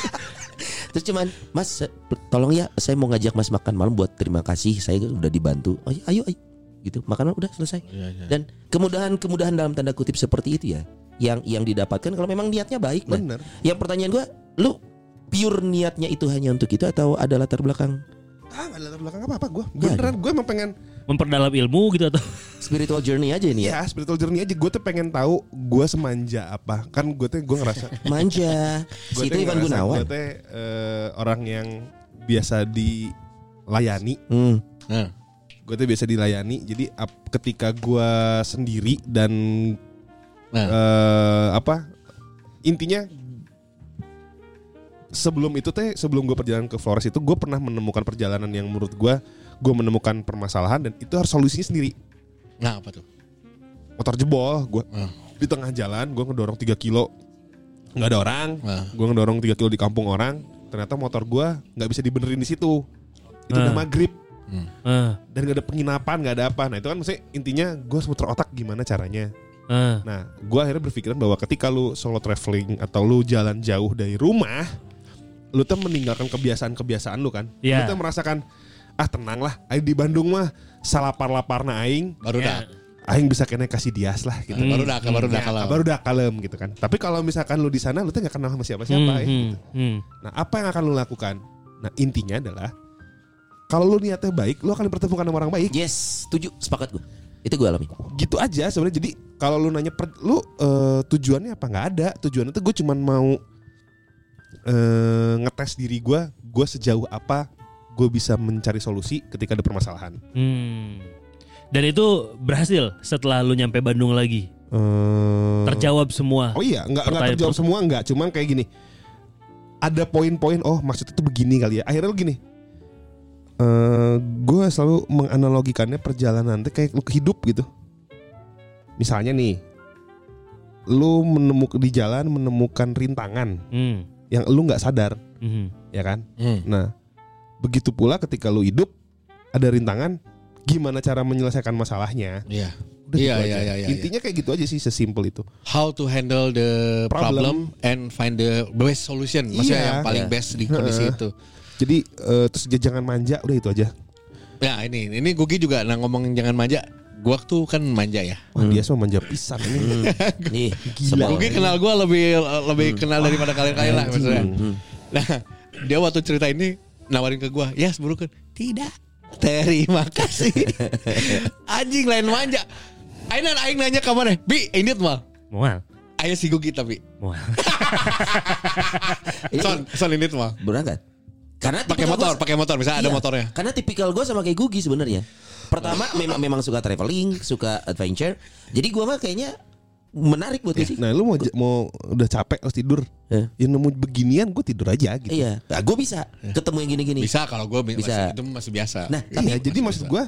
Terus cuman, Mas, tolong ya, saya mau ngajak Mas makan malam buat terima kasih. Saya udah dibantu. Oh, ayo, ayo, gitu. Makanan udah selesai. Iya, Dan kemudahan-kemudahan dalam tanda kutip seperti itu ya, yang yang didapatkan kalau memang niatnya baik. Nah, Bener. yang pertanyaan gua, lu pure niatnya itu hanya untuk itu atau ada latar belakang Ah gak ada latar belakang apa-apa gue Nggak Beneran gue emang pengen Memperdalam ilmu gitu atau spiritual journey aja ini ya? Ya spiritual journey aja Gue tuh pengen tahu Gue semanja apa Kan gue tuh gue ngerasa Manja. Gue si itu Ivan Gunawan. Gue tuh eh, orang yang Biasa dilayani Hmm. Nah, Gue tuh biasa dilayani Jadi ap- ketika gue sendiri Dan Nah. eh, Apa Intinya Sebelum itu teh Sebelum gue perjalanan ke Flores itu Gue pernah menemukan perjalanan yang menurut gue Gue menemukan permasalahan Dan itu harus solusinya sendiri nah apa tuh? motor jebol gue Hmm. di tengah jalan gue ngedorong 3 kilo nggak ada orang Nah. gue ngedorong 3 kilo di kampung orang ternyata motor gue nggak bisa dibenerin di situ itu udah Ah. Maghrib Ah, dan gak ada penginapan nggak ada apa nah itu kan maksudnya intinya gue harus muter otak gimana caranya ah. nah gue akhirnya berpikiran bahwa ketika lu solo traveling atau lu jalan jauh dari rumah lu tuh meninggalkan kebiasaan-kebiasaan lu kan Iya. lu tuh merasakan ah tenang lah aing di Bandung mah salapar-laparna aing Baru dah. aing bisa kena kasih dias lah gitu Baru dah, baru dah Ya, kalau. baru udah kalem gitu kan. Tapi kalau misalkan lu di sana lu tuh gak kenal sama siapa-siapa ya. Hmm, gitu. hmm. Nah, apa yang akan lu lakukan? Nah, intinya adalah kalau lu niatnya baik, lu akan dipertemukan sama orang baik. Yes, setuju, sepakat gue. Itu gue alami. Gitu aja sebenarnya. Jadi kalau lu nanya per- lu eh, tujuannya apa? nggak ada. Tujuannya tuh gue cuman mau eh, ngetes diri gue, gue sejauh apa gue bisa mencari solusi ketika ada permasalahan. Hmm. Dan itu berhasil setelah lu nyampe Bandung lagi. Eh, Terjawab semua. Oh iya, nggak nggak terjawab semua nggak, cuman kayak gini. Ada poin-poin, oh maksudnya tuh begini kali ya. Akhirnya lu gini. Eh gue selalu menganalogikannya perjalanan tuh kayak hidup gitu. Misalnya nih, lu menemukan di jalan menemukan rintangan Hmm. yang lu nggak sadar, Mhm. ya kan? Hmm. Nah, begitu pula ketika lu hidup ada rintangan, gimana cara menyelesaikan masalahnya? Iya. Udah Iya, gitu iya, aja. iya, iya, Intinya kayak gitu aja sih, sesimpel itu. How to handle the problem, Problem. and find the best solution. Maksudnya Iya. yang paling Iya. best di kondisi itu. Jadi eh, terus dia jangan manja, udah itu aja. Nah ini ini Gugi juga nah ngomong jangan manja. Gua tuh kan manja ya. Wah, dia semua manja pisan ini. Nih, Gila. Gugi kenal gua lebih lebih kenal daripada kalian-kalian lah maksudnya. Nah, dia waktu cerita ini nawarin ke gua, "Yes, burukan." Tidak. Terima kasih. Anjing lain manja. Aing aing nanya ke mana? Bi, ini mah. Mual. Aya si Gugi tapi. Mual. Ini Son, son ini mah. berangkat. Karena Pakai motor, pakai motor, misalnya ada Iya, motornya. Karena tipikal gue sama kayak Gugi sebenarnya. Pertama memang memang suka traveling, suka adventure. Jadi gua mah kayaknya menarik buat gue sih. Nah, lu mau mau udah capek harus tidur. Eh. Ya nemu beginian gue tidur aja gitu. Iya, nah, gue bisa ketemu yang gini-gini. Bisa kalau gua Bisa. masih, itu masih biasa. Nah, Iya, tapi jadi maksud gue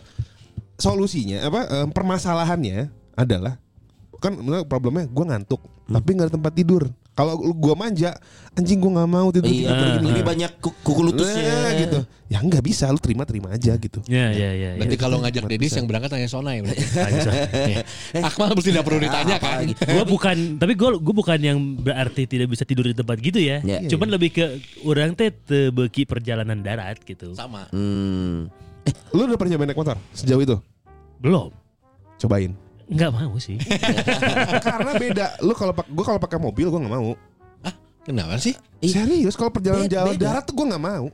solusinya apa em, permasalahannya adalah kan problemnya gue ngantuk tapi nggak ada tempat tidur. Kalau gue manja, anjing gue nggak mau tidur iya, tidur gini. lebih banyak ku- kuku lutusnya. Nah, gitu. Ya nggak bisa, lu terima-terima aja gitu. Ya, ya, ya. ya. Berarti kalau ngajak Dedis yang berangkat hanya Sonai berarti. Anjay. Akmal mesti tidak perlu ditanya kan. Gue bukan tapi gue gue bukan yang berarti tidak bisa tidur di tempat gitu ya. Ya. Cuman lebih ke orang teh tebeki perjalanan darat gitu. Sama. Hmm. Lu udah pernah nyobain naik motor sejauh itu? Belum. Cobain. Nggak mau sih. Karena beda. Lu kalau pak, gue kalau pakai mobil gue nggak mau. Kenapa sih? Ih, Serius kalau perjalanan beda- jauh beda. darat tuh gue nggak mau.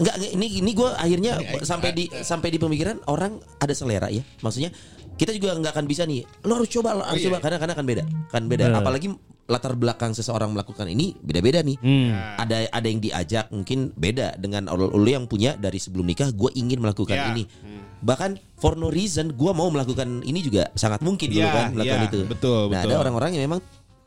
Enggak, enggak, ini ini gue akhirnya sampai di sampai di pemikiran orang ada selera ya. Maksudnya kita juga nggak akan bisa nih. Lo harus coba, lo harus coba karena karena kan beda, kan beda. Bener. Apalagi latar belakang seseorang melakukan ini beda-beda nih. Hmm. Ada ada yang diajak mungkin beda dengan lo yang punya dari sebelum nikah. Gue ingin melakukan Ya. ini. Bahkan for no reason gue mau melakukan ini juga sangat mungkin dulu Ya, kan melakukan ya, itu. betul, Nah betul. ada orang-orang yang memang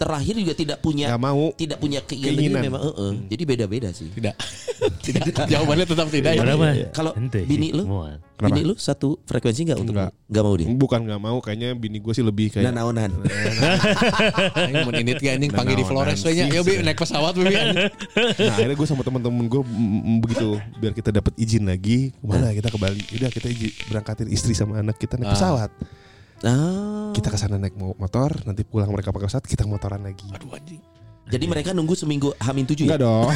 terakhir juga tidak punya Nggak mau. tidak punya keinginan, Keinginan. memang eh, eh. jadi beda-beda sih. Tidak. tidak. Jawabannya tetap tidak. ya. Berapa? Kalau Ente bini lu? mual. Bini lu satu frekuensi nggak untuk Nggak. nggak mau dia? Bukan nggak mau, kayaknya bini gue sih lebih kayak. Naonan. Aing mun init ge anjing panggil di Flores we nya. Yo bi naik pesawat bi. Nah akhirnya gue sama temen-temen gue begitu biar kita dapat izin lagi ke mana kita ke Bali. Udah kita izin, berangkatin istri sama anak kita naik Ah. pesawat. Ah. Kita ke sana naik mo- motor, nanti pulang mereka pakai pesawat, kita motoran lagi. Aduh anjing. Jadi mereka nunggu seminggu Hamin tujuh ya? Enggak dong.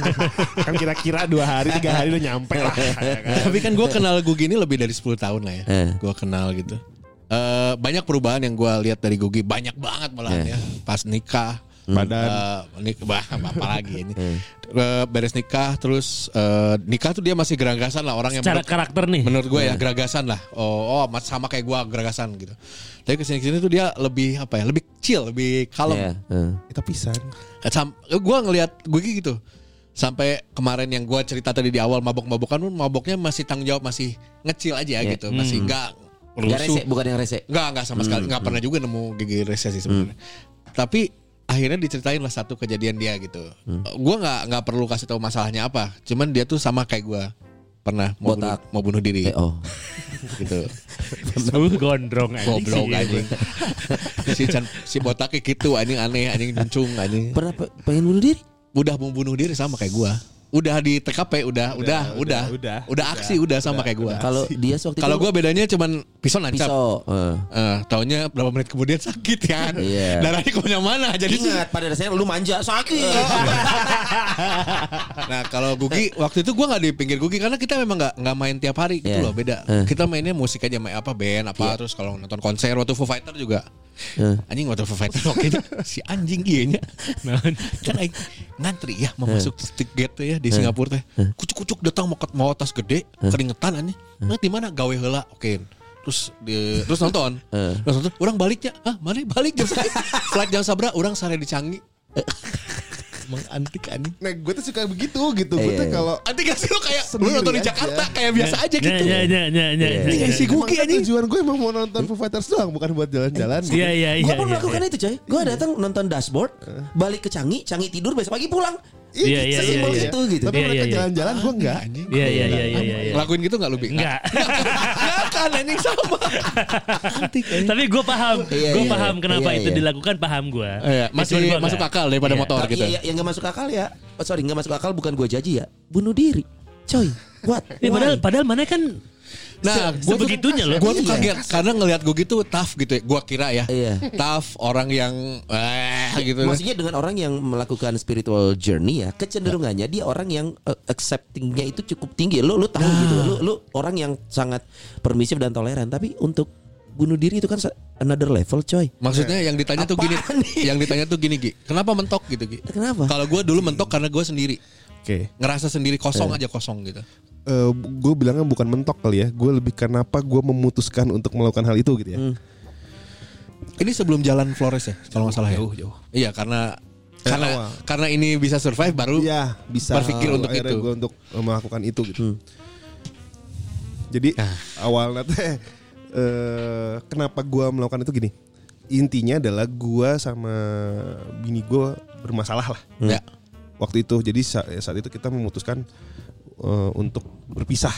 kan kira-kira dua hari tiga hari udah nyampe lah. ya kan? Tapi kan gue kenal Gugi ini lebih dari 10 tahun lah ya. Eh. Gue kenal gitu. Eh banyak perubahan yang gue lihat dari Gugi banyak banget malahan Eh. ya. Pas nikah, Badan. eh, nik bah, apa lagi ini. Eh, beres nikah terus eh, nikah tuh dia masih geragasan lah orang yang Secara menurut, karakter nih. menurut gue ya geragasan lah. Oh, oh sama kayak gue geragasan gitu. Tapi ke sini ke sini tuh dia lebih apa ya? Lebih chill, lebih kalem. Iya. eh. Kita pisan. Gue ngelihat gue gitu sampai kemarin yang gue cerita tadi di awal mabok-mabokan pun maboknya masih tanggung jawab masih ngecil aja Iya. gitu masih nggak Nggak rusuh rese, bukan yang rese. nggak nggak sama sekali nggak pernah juga nemu gigi rese sih sebenarnya tapi akhirnya diceritain lah satu kejadian dia gitu gue nggak nggak perlu kasih tahu masalahnya apa cuman dia tuh sama kayak gue pernah mau bunuh, Botak. mau bunuh diri Eh, oh. gitu Uh gondrong anjing. Goblok anjing. si Chan, si botak kayak gitu anjing aneh anjing juncung anjing. Pernah pe- pengen bunuh diri? Udah mau bunuh diri sama kayak gua. Udah di TKP udah udah udah udah, udah, aksi udah, sama kayak gua. Kalau dia waktu Kalau gua bedanya cuman pisau nancap. pisau. eh. Eh, taunya berapa menit kemudian sakit kan. Iya. Darahnya ke mana-mana. Jadi Ingat pada dasarnya lu manja sakit. Nah kalau Gugi waktu itu gua nggak di pinggir Gugi karena kita memang nggak nggak main tiap hari gitu Iya. loh beda. Eh. Kita mainnya musik aja main apa band apa terus kalau nonton konser waktu Foo Fighter juga. Eh. Anjing waktu Foo Fighter oke si anjing iya nya. kan aing ngantri ya mau masuk teh ya di Singapura teh. Kucuk-kucuk datang mau mau tas gede keringetan anjing. Nah di mana gawe heula oke. Terus di, terus nonton. Terus nonton orang baliknya. Ah, mana balik jam Flight jam sabra orang sare di Canggih. Emang antik anjing. Nah gue tuh suka begitu gitu. Gue Iya, tuh iya. kalau Nanti gak sih lu kayak lu nonton di aja. Jakarta kayak biasa aja Ya, gitu. ya, ya, ya, ya, Iya, ya. Ini kayak si Gugi kan anjing. tujuan gue emang mau nonton Foo Fighters doang bukan buat jalan-jalan. gitu. Iya, iya, Gue iya. pun iya, melakukan iya. itu coy. Gue datang nonton dashboard, balik ke Canggih, Canggih tidur besok pagi pulang. Iya, iya, Sesimpel iya, iya. itu gitu. Tapi Iya, mereka iya, iya. jalan-jalan gue enggak. Iya, iya, iya, iya, iya. Ngelakuin gitu gak lu Bi? Enggak. Enggak kan anjing sama. Anjing. Tapi gue paham, Iya, gue iya. paham kenapa Iya, itu iya. dilakukan paham gue. Iya, masih masuk akal daripada motor gitu. iya, yang gak masuk akal ya. Oh, sorry, gak masuk akal bukan gue jaji ya. Bunuh diri. Coy, what? Ya, padahal, padahal mana kan Nah, tuh- sebegitunya loh. Gue tuh Iya. kaget karena ngelihat gue gitu tough gitu ya. Gue kira ya. Iya. Tough orang yang eh gitu. Maksudnya dengan orang yang melakukan spiritual journey ya, kecenderungannya dia orang yang uh, acceptingnya itu cukup tinggi. Lu lu tahu gitu, lu lu orang yang sangat permisif dan toleran. Tapi untuk bunuh diri itu kan another level, coy. Maksudnya yang ditanya tuh gini, nih? yang ditanya tuh gini Gi. Kenapa mentok gitu Gi? Kenapa? Kalau gue dulu mentok karena gue sendiri. Oke. Ngerasa sendiri kosong aja kosong gitu. Gue bilangnya bukan mentok kali ya. Gue lebih kenapa gue memutuskan untuk melakukan hal itu gitu ya. Ini sebelum jalan Flores ya, kalau nggak salah ya. Jauh, Iya, karena Eh, karena awal. karena ini bisa survive baru Iya bisa berpikir untuk itu. gue untuk melakukan itu gitu. Jadi Ah. awalnya teh eh, kenapa gue melakukan itu gini? Intinya adalah gue sama bini gue bermasalah lah ya. waktu itu. Jadi sa- saat itu kita memutuskan eh, untuk berpisah.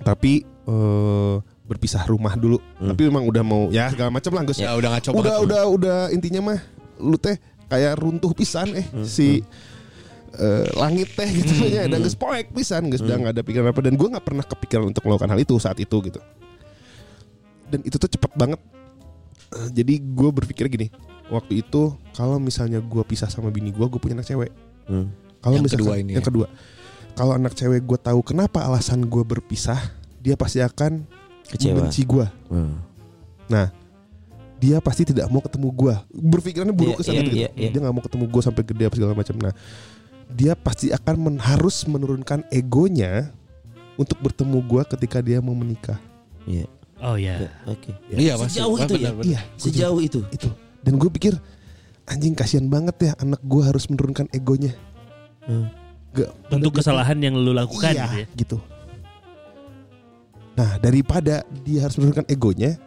Tapi eh, berpisah rumah dulu. Tapi memang udah mau ya segala macam lah Gus. Ya, udah ngaco udah banget. udah udah intinya mah lu teh kayak runtuh pisan eh si eh, langit teh gitu. Ya dan geus poek pisan geus udah nggak ada pikiran apa. Dan gue nggak pernah kepikiran untuk melakukan hal itu saat itu gitu. Dan itu tuh cepet banget. Eh, jadi gue berpikir gini waktu itu kalau misalnya gue pisah sama bini gue gue punya anak cewek. Hmm. kalau Yang misalkan- kedua ini yang ya. kedua kalau anak cewek gue tahu kenapa alasan gue berpisah dia pasti akan Kecewa. membenci gue Hmm. Nah, dia pasti tidak mau ketemu gua. Berpikirannya buruk Iya, sana iya, gitu. iya, iya. Dia nggak mau ketemu gua sampai gede apa segala macam. Nah, dia pasti akan men- harus menurunkan egonya untuk bertemu gua ketika dia mau menikah. Iya. Oh ya. Oke. Iya, pasti. Sejauh Ah, itu ya? benar, benar. Iya, Sejauh itu. itu. Dan gue pikir anjing kasihan banget ya anak gua harus menurunkan egonya. Hmm. Gak, Untuk kesalahan yang lu lakukan iya, gitu ya. gitu. Nah, daripada dia harus menurunkan egonya,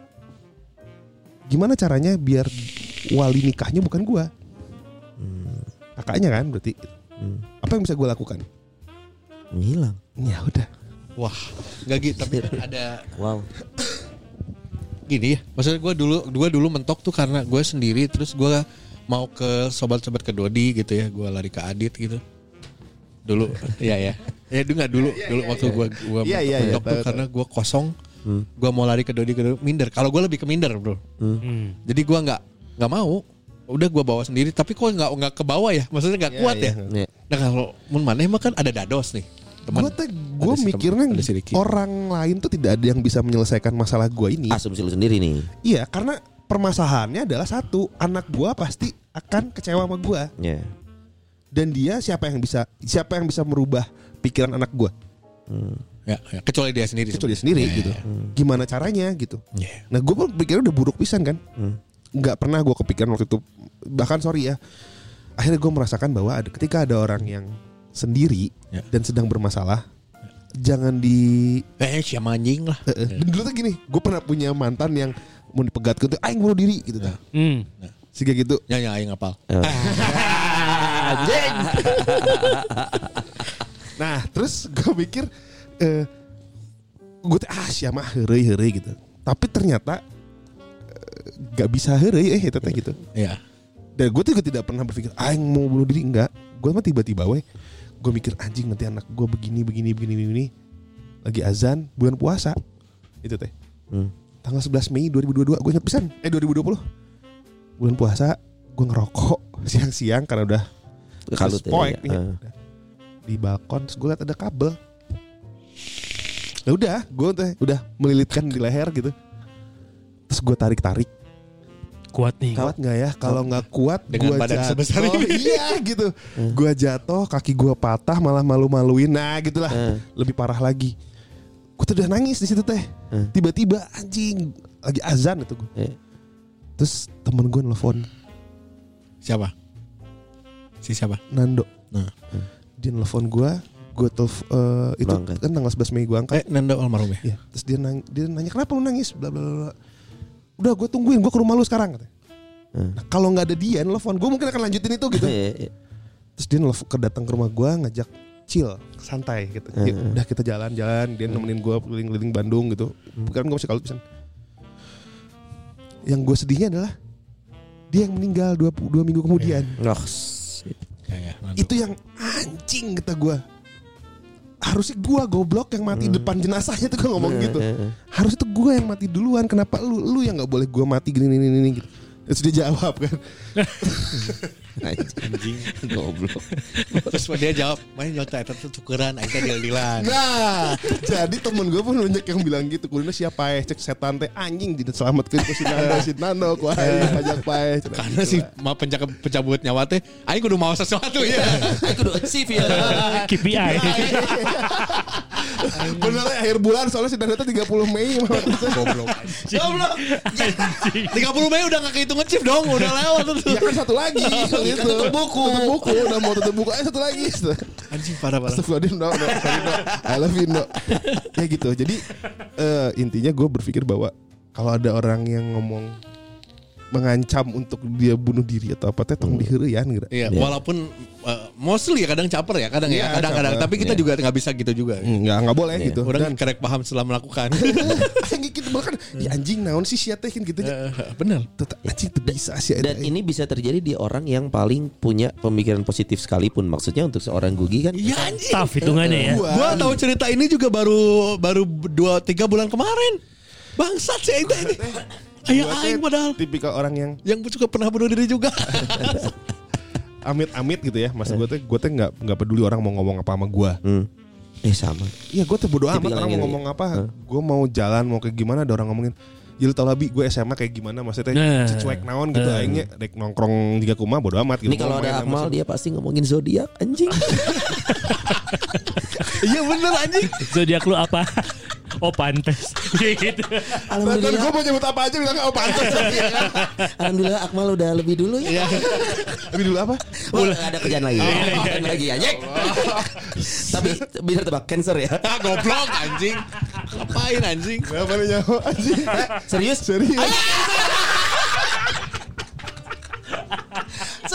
gimana caranya biar wali nikahnya bukan gua? Kakaknya kan berarti. Hmm. Apa yang bisa gua lakukan? Ngilang. Ya udah. Wah, nggak gitu. Tapi ada Wow. gini ya. Maksudnya gue dulu gue dulu mentok tuh karena gue sendiri terus gue mau ke sobat-sobat ke Dodi gitu ya. Gue lari ke Adit gitu. Dulu, ya ya. Ya dulu nggak dulu, dulu waktu gue gue Iya, iya, iya, mentok tuh karena gue kosong. Gue mau lari ke Dodi ke Dodi, minder. Kalau gue lebih ke minder bro. Hmm. Jadi gue nggak nggak mau. Udah gue bawa sendiri. Tapi kok nggak nggak ke bawah ya? Maksudnya nggak Iya, kuat iya. ya. Nah kalau mun mana emang kan ada dados nih. Teman. Gue teh gue tem- mikirnya ada si orang lain tuh tidak ada yang bisa menyelesaikan masalah gua ini. Asumsi lu sendiri nih. Iya, karena permasalahannya adalah satu, anak gua pasti akan kecewa sama gua Ya. Dan dia siapa yang bisa siapa yang bisa merubah pikiran anak gua? Ya, ya, kecuali dia sendiri. Kecuali dia sendiri gitu. Gimana caranya gitu? Iya. Nah gue pun pikirnya udah buruk pisan kan Hmm. nggak pernah gue kepikiran waktu itu Bahkan sorry ya Akhirnya gue merasakan bahwa ada ketika ada orang yang sendiri Ya. Dan sedang bermasalah Jangan di Eh, siapa anjing lah. eh, eh. Dan dulu tuh gini Gue pernah punya mantan yang Mau dipegat gitu Aing bunuh diri gitu tuh. Hmm. Sehingga gitu Ya, ya, aing ngapal. Anjing. Nah terus gue mikir eh, gue ah siapa? Heureuy heureuy gitu. Tapi ternyata eh, gak bisa heureuy eh itu teh gitu. Iya. dan gue tuh tidak pernah berpikir aing mau bunuh diri? Enggak gue mah tiba-tiba weh gue mikir anjing nanti anak gue begini begini begini begini lagi azan bulan puasa itu teh. Hmm. tanggal 11 Mei 2022 gue ingat pisan. Eh 2020 bulan puasa gue ngerokok siang-siang karena udah Kalut ya, spoek ya. Ah. di balkon terus gue liat ada kabel ya udah gue teh udah melilitkan di leher gitu terus gue tarik tarik Kuat nih. kuat nggak ya kalau nggak kuat Dengan gua badan jatuh, sebesar ini. iya gitu gue jatuh kaki gue patah malah malu-maluin nah gitulah Eh. lebih parah lagi gue tuh udah nangis di situ teh Hmm. tiba-tiba anjing lagi azan itu gue Eh. terus temen gue nelfon Siapa? Si siapa? Nando Nah. dia nelfon gue gue telf eh, itu angkat. kan tanggal 11 Mei gue angkat Eh, Nando almarhum ya? Iya. Terus dia nanya, dia nanya kenapa lu nangis? Bla bla bla. Udah gue tungguin, gue ke rumah lu sekarang. katanya. Hmm. Nah, kalau nggak ada dia, nelfon gue mungkin akan lanjutin itu gitu. Eh, eh, Terus dia nelfon ke datang ke rumah gue ngajak chill, santai gitu. Hmm. Yuk, udah kita jalan-jalan, dia nemenin gue keliling-keliling Bandung gitu. Bukan gue masih kalau pisan. Yang gue sedihnya adalah dia yang meninggal dua, dua minggu kemudian. shit. Ya, ya. Itu yang anjing kata gue. Harusnya gue goblok yang mati depan jenazahnya tuh gue ngomong Eh, gitu. eh, eh. harus itu gue yang mati duluan kenapa lu lu yang nggak boleh gue mati gini gini gini gitu terus dia jawab kan Anjing. Goblok. Terus dia jawab, main nyota itu tuh tukeran, aing teh deal-dealan. nah jadi temen gue pun banyak yang bilang gitu kulina siapa ya cek setan teh anjing tidak selamatkan ke si Nando si Nando ku aing pajak pae Karena si ma pencabut, pencabut nyawa teh, aing kudu mau sesuatu ya. Aku udah achieve ya. KPI. Bener ya, akhir bulan soalnya si Nando teh 30 Mei Goblok. Goblok. 30 Mei udah gak kehitung ngecip dong, udah lewat tuh. ya kan satu lagi gitu tutup buku. tutup buku udah mau tutup buku ayo satu lagi Anjing parah-parah. Astagfirullahaladzim no, no, sorry, no. I love you no. Ya gitu Jadi eh, intinya gue berpikir bahwa Kalau ada orang yang ngomong Mengancam untuk dia bunuh diri atau apa Teh tong diheureyan gitu Iya, walaupun uh, mostly ya kadang caper ya, kadang Iya, ya, kadang-kadang. caper. Tapi kita juga nggak bisa gitu juga. Nggak, nggak boleh gitu Orang Dan kerek paham setelah melakukan. anjing gitu bahkan Ya anjing naon sih sia teh kan gitu Eh, Bener. Tetap anjing tuh bisa sih Dan ini bisa terjadi di orang yang paling punya pemikiran positif sekalipun. Maksudnya untuk seorang Gugi kan Iya anjing. Tough hitungannya ya. Gua tahu cerita ini juga baru baru dua tiga bulan kemarin. Bangsat sih ini. Kayak Gua teh aing padahal Tipikal orang yang yang juga pernah bunuh diri juga. amit-amit gitu ya Mas gue teh gue teh nggak nggak peduli orang mau ngomong apa sama gue Hmm. Eh sama. Iya gue tuh bodo amat Tipikal orang mau gitu. ngomong apa Gue mau jalan mau kayak gimana Ada orang ngomongin Jadi tau labi gue SMA kayak gimana Maksudnya Nah. cuek naon gitu Aingnya dek nongkrong tiga kuma bodo amat gitu Ini kalau ada Akmal dia pasti ngomongin zodiak anjing. Iya bener anjing. Zodiak lu apa? Oh pantes. gitu. Bahkan Alhamdulillah. gue mau nyebut apa aja bilang oh pantas Alhamdulillah Akmal udah lebih dulu ya. Lebih dulu apa? Oh, ada kerjaan lagi. Kerjaan lagi anjing. Tapi bisa tebak cancer ya. Ah goblok anjing. Ngapain anjing? Apa nih nyawa anjing Serius? Serius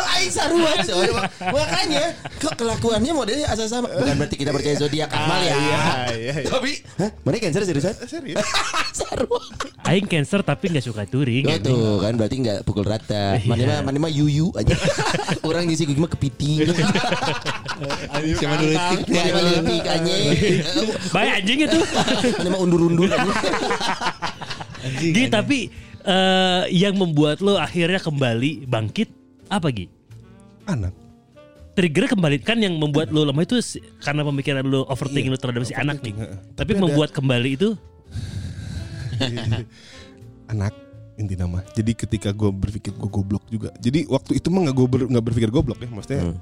aing sarua coy. Makanya kok kelakuannya modelnya asal sama. Bukan berarti kita percaya zodiak Akmal ya. Iya iya iya Tapi, hah? Mana cancer seriusan? Serius sarua. Aing cancer tapi nggak suka touring. Oh tuh kan berarti nggak pukul rata. Mana mah mana mah yuyu aja. Orang ngisi gue mah kepiting. Cuma dulu mah leutik anjing. Baik anjing itu. Mana mah undur-undur anjing. anjing. Gi tapi eh, yang membuat lo akhirnya kembali bangkit apa Gi? Anak. Trigger kembali kan yang membuat lo lemah itu karena pemikiran lo overthinking lo terhadap si anak nih. Tapi Tapi ada- membuat kembali itu? Anak inti nama. Jadi ketika gue berpikir gue goblok juga. Jadi waktu itu mah gak gue ber, nggak berpikir goblok ya Maksudnya.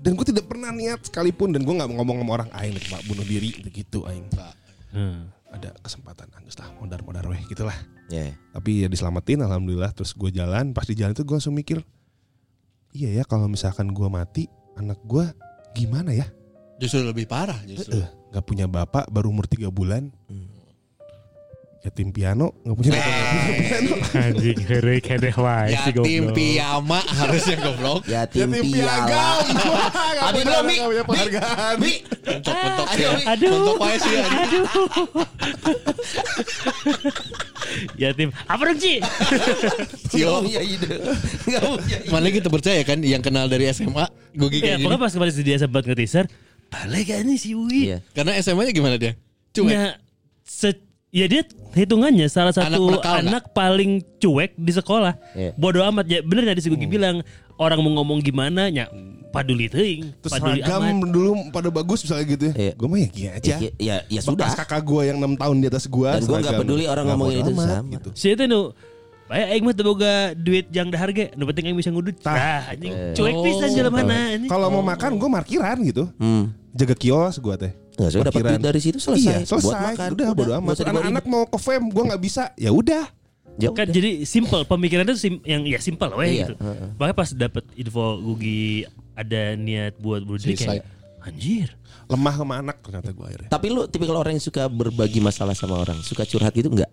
Dan gue tidak pernah niat sekalipun Dan gue gak ngomong sama orang Aing nek bunuh diri gitu Aing. Hmm. Ada kesempatan Angus lah modar-modar weh gitu lah Ya. tapi ya diselamatin alhamdulillah terus gue jalan pas di jalan itu gue langsung mikir iya ya kalau misalkan gue mati anak gue gimana ya Justru lebih parah justru. Eh, nggak punya bapak baru umur tiga bulan yatim piano nggak punya nggak punya piano. Anjing heureuy keneh wae si Yatim goblok. piyama harusnya goblok. Yatim Yatim piagam. Abi belum, Mi. punya penghargaan. Mi. Ya. Mi. Aduh. Mentok wae sih anjing. Yatim. Apa dong Ci? Cio. punya ide. Mana gitu percaya kan yang kenal dari SMA Gugi Ya, kayak gini. pokoknya pas kemarin dia sempat nge-teaser, balik kan nih si Uwi. Iya. Karena SMA-nya gimana dia? Cuek. Nah, se- ya dia hitungannya salah Anak satu nakal anak, paling cuek di sekolah. Iya. Bodoh amat ya. Bener tadi si Gugi bilang orang mau ngomong gimana nya paduli teuing, Terus paduli seragam amat. dulu pada bagus misalnya gitu ya. Iya. Gue mah ya gini aja. Ya, ya, ya sudah. Bekas kakak gue yang 6 tahun di atas gue. Dan gua nggak peduli orang ngomongin itu sama. Gitu. Si itu nu Baik aing mah boga duit jang dahar ge, nu penting aing bisa ngudut. Nah, anjing cuek pisan jalan mana anjing. Kalau mau makan gue parkiran gitu. Hmm. Jaga kios gue teh. Nggak, saya dapat duit dari situ selesai. Iya, selesai. Buat makan. Udah, bodo nggak amat. Anak-anak mau ke fam, gue nggak bisa. Ya udah. Ya kan udah. jadi simple pemikirannya sim- yang ya simple weh Iya, gitu. Makanya pas dapet info Gugi ada niat buat bunuh kayak anjir. Lemah sama anak ternyata gue akhirnya. Tapi lu tipikal orang yang suka berbagi masalah sama orang, suka curhat gitu enggak?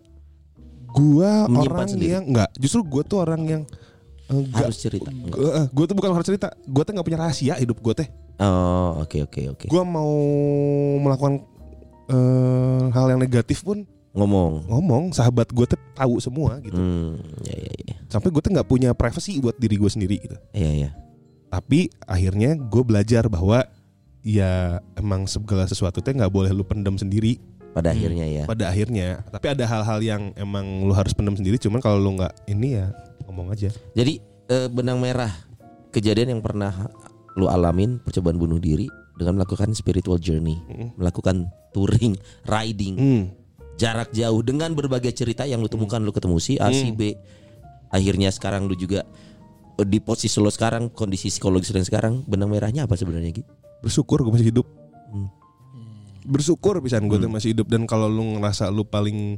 Gua Menyimpan orang sendiri. yang enggak. Justru gue tuh orang yang enggak. Harus cerita. Gue tuh bukan harus cerita. Gue tuh nggak punya rahasia hidup gue teh. Oh, oke oke oke. Gue mau melakukan eh, hal yang negatif pun Ngomong. ngomong. Sahabat gue tuh tahu semua gitu. Hmm, ya ya ya. Sampai gue tuh nggak punya privacy buat diri gue sendiri gitu. Iya ya. Tapi akhirnya gue belajar bahwa ya emang segala sesuatu teh nggak boleh lu pendam sendiri Pada akhirnya ya. pada akhirnya. Tapi ada hal-hal yang emang lu harus pendam sendiri. Cuman kalau lu nggak ini ya ngomong aja. Jadi eh, benang merah kejadian yang pernah lu alamin percobaan bunuh diri dengan melakukan spiritual journey, Mm. melakukan touring, riding, Hmm. jarak jauh dengan berbagai cerita yang lu temukan lu ketemu si A si B. Akhirnya sekarang lu juga eh, di posisi lo sekarang kondisi psikologis dan sekarang benang merahnya apa sebenarnya gitu? Bersyukur gue masih hidup. Hmm. Bersyukur pisan gue tuh masih hidup dan kalau lu ngerasa lu paling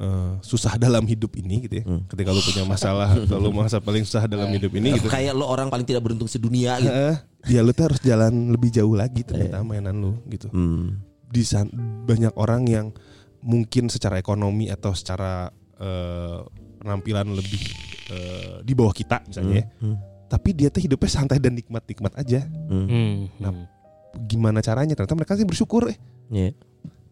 eh, susah dalam hidup ini gitu ya. Hmm. Ketika lu punya masalah atau lu merasa paling susah dalam hidup ini gitu. Kayak lo orang paling tidak beruntung sedunia gitu. Heeh. ya lu tuh harus jalan lebih jauh lagi ternyata mainan lu gitu. Hmm. di san- banyak orang yang mungkin secara ekonomi atau secara eh, penampilan lebih eh, di bawah kita misalnya ya. Hmm. Tapi dia tuh hidupnya santai dan nikmat-nikmat aja. Hmm. Hmm. Nah, Gimana caranya? Ternyata mereka sih bersyukur eh Iya.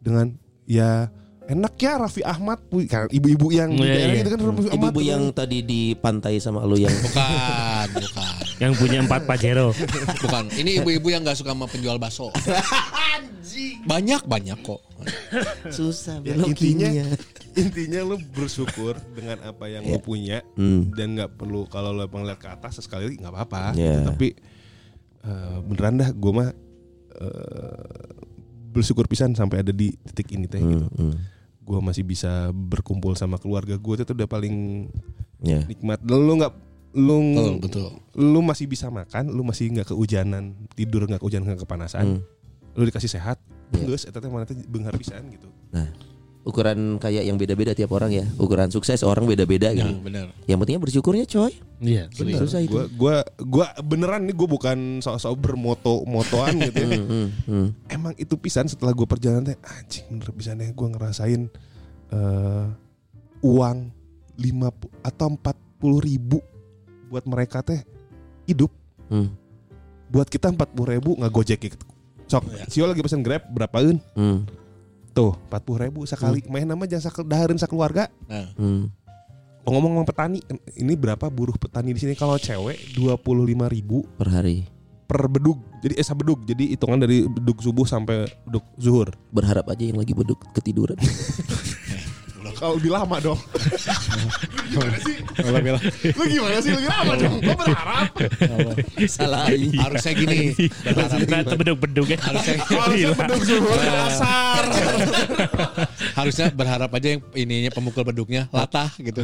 dengan ya enak ya Raffi Ahmad kan ibu-ibu yang di Iya, daerah iya. gitu kan Raffi Ahmad Ibu-ibu yang kan. tadi di pantai sama lo yang Bukan, bukan. Yang punya empat pajero. Bukan. Ini ibu-ibu yang gak suka sama penjual bakso. banyak banyak kok. susah Ya, intinya intinya lu bersyukur dengan apa yang lu punya Hmm. dan nggak perlu kalau lu lihat ke atas sekali nggak apa-apa Iya. tapi eh, beneran dah gue mah eh, bersyukur pisan sampai ada di titik ini teh gitu. Hmm, hmm. Gue masih bisa berkumpul sama keluarga gue itu udah paling Ya. nikmat lu nggak lu Betul, betul. lu masih bisa makan lu masih nggak kehujanan tidur nggak kehujanan nggak kepanasan Hmm. lu dikasih sehat Iya. terus eta teh mana teh beunghar pisan gitu Nah, ukuran kayak yang beda-beda tiap orang ya. Ukuran sukses orang beda-beda gitu. Nah, benar. Yang pentingnya bersyukurnya coy. Iya. Bener. Susah itu. Gua, gua, gua beneran nih gue bukan sok-sok bermoto motoan gitu ya. Hmm, hmm, hmm. Emang itu pisan setelah gue perjalanan teh anjing bener pisan ya gue ngerasain eh uang 50 atau 40 ribu buat mereka teh hidup. Hmm. Buat kita 40 ribu nggak gojek gitu. Sok, Sio lagi pesen grab berapaan? Hmm. Tuh 40 ribu sekali. Main nama jangan sak dahareun sakeluarga. Nah, Hmm. Ngomong sama petani, ini berapa buruh petani di sini kalau cewek 25 ribu Per hari. per bedug. Jadi esa bedug. Jadi hitungan dari bedug subuh sampai bedug zuhur. Berharap aja yang lagi beduk ketiduran. Kalau lebih lama dong. gimana sih? Lu gimana sih lebih lama dong? Gua berharap. Salah. harusnya gini. Berharap Ternyata beduk-beduk ya. harusnya Harusnya zuhur asar. harusnya berharap aja yang ininya pemukul beduknya latah gitu.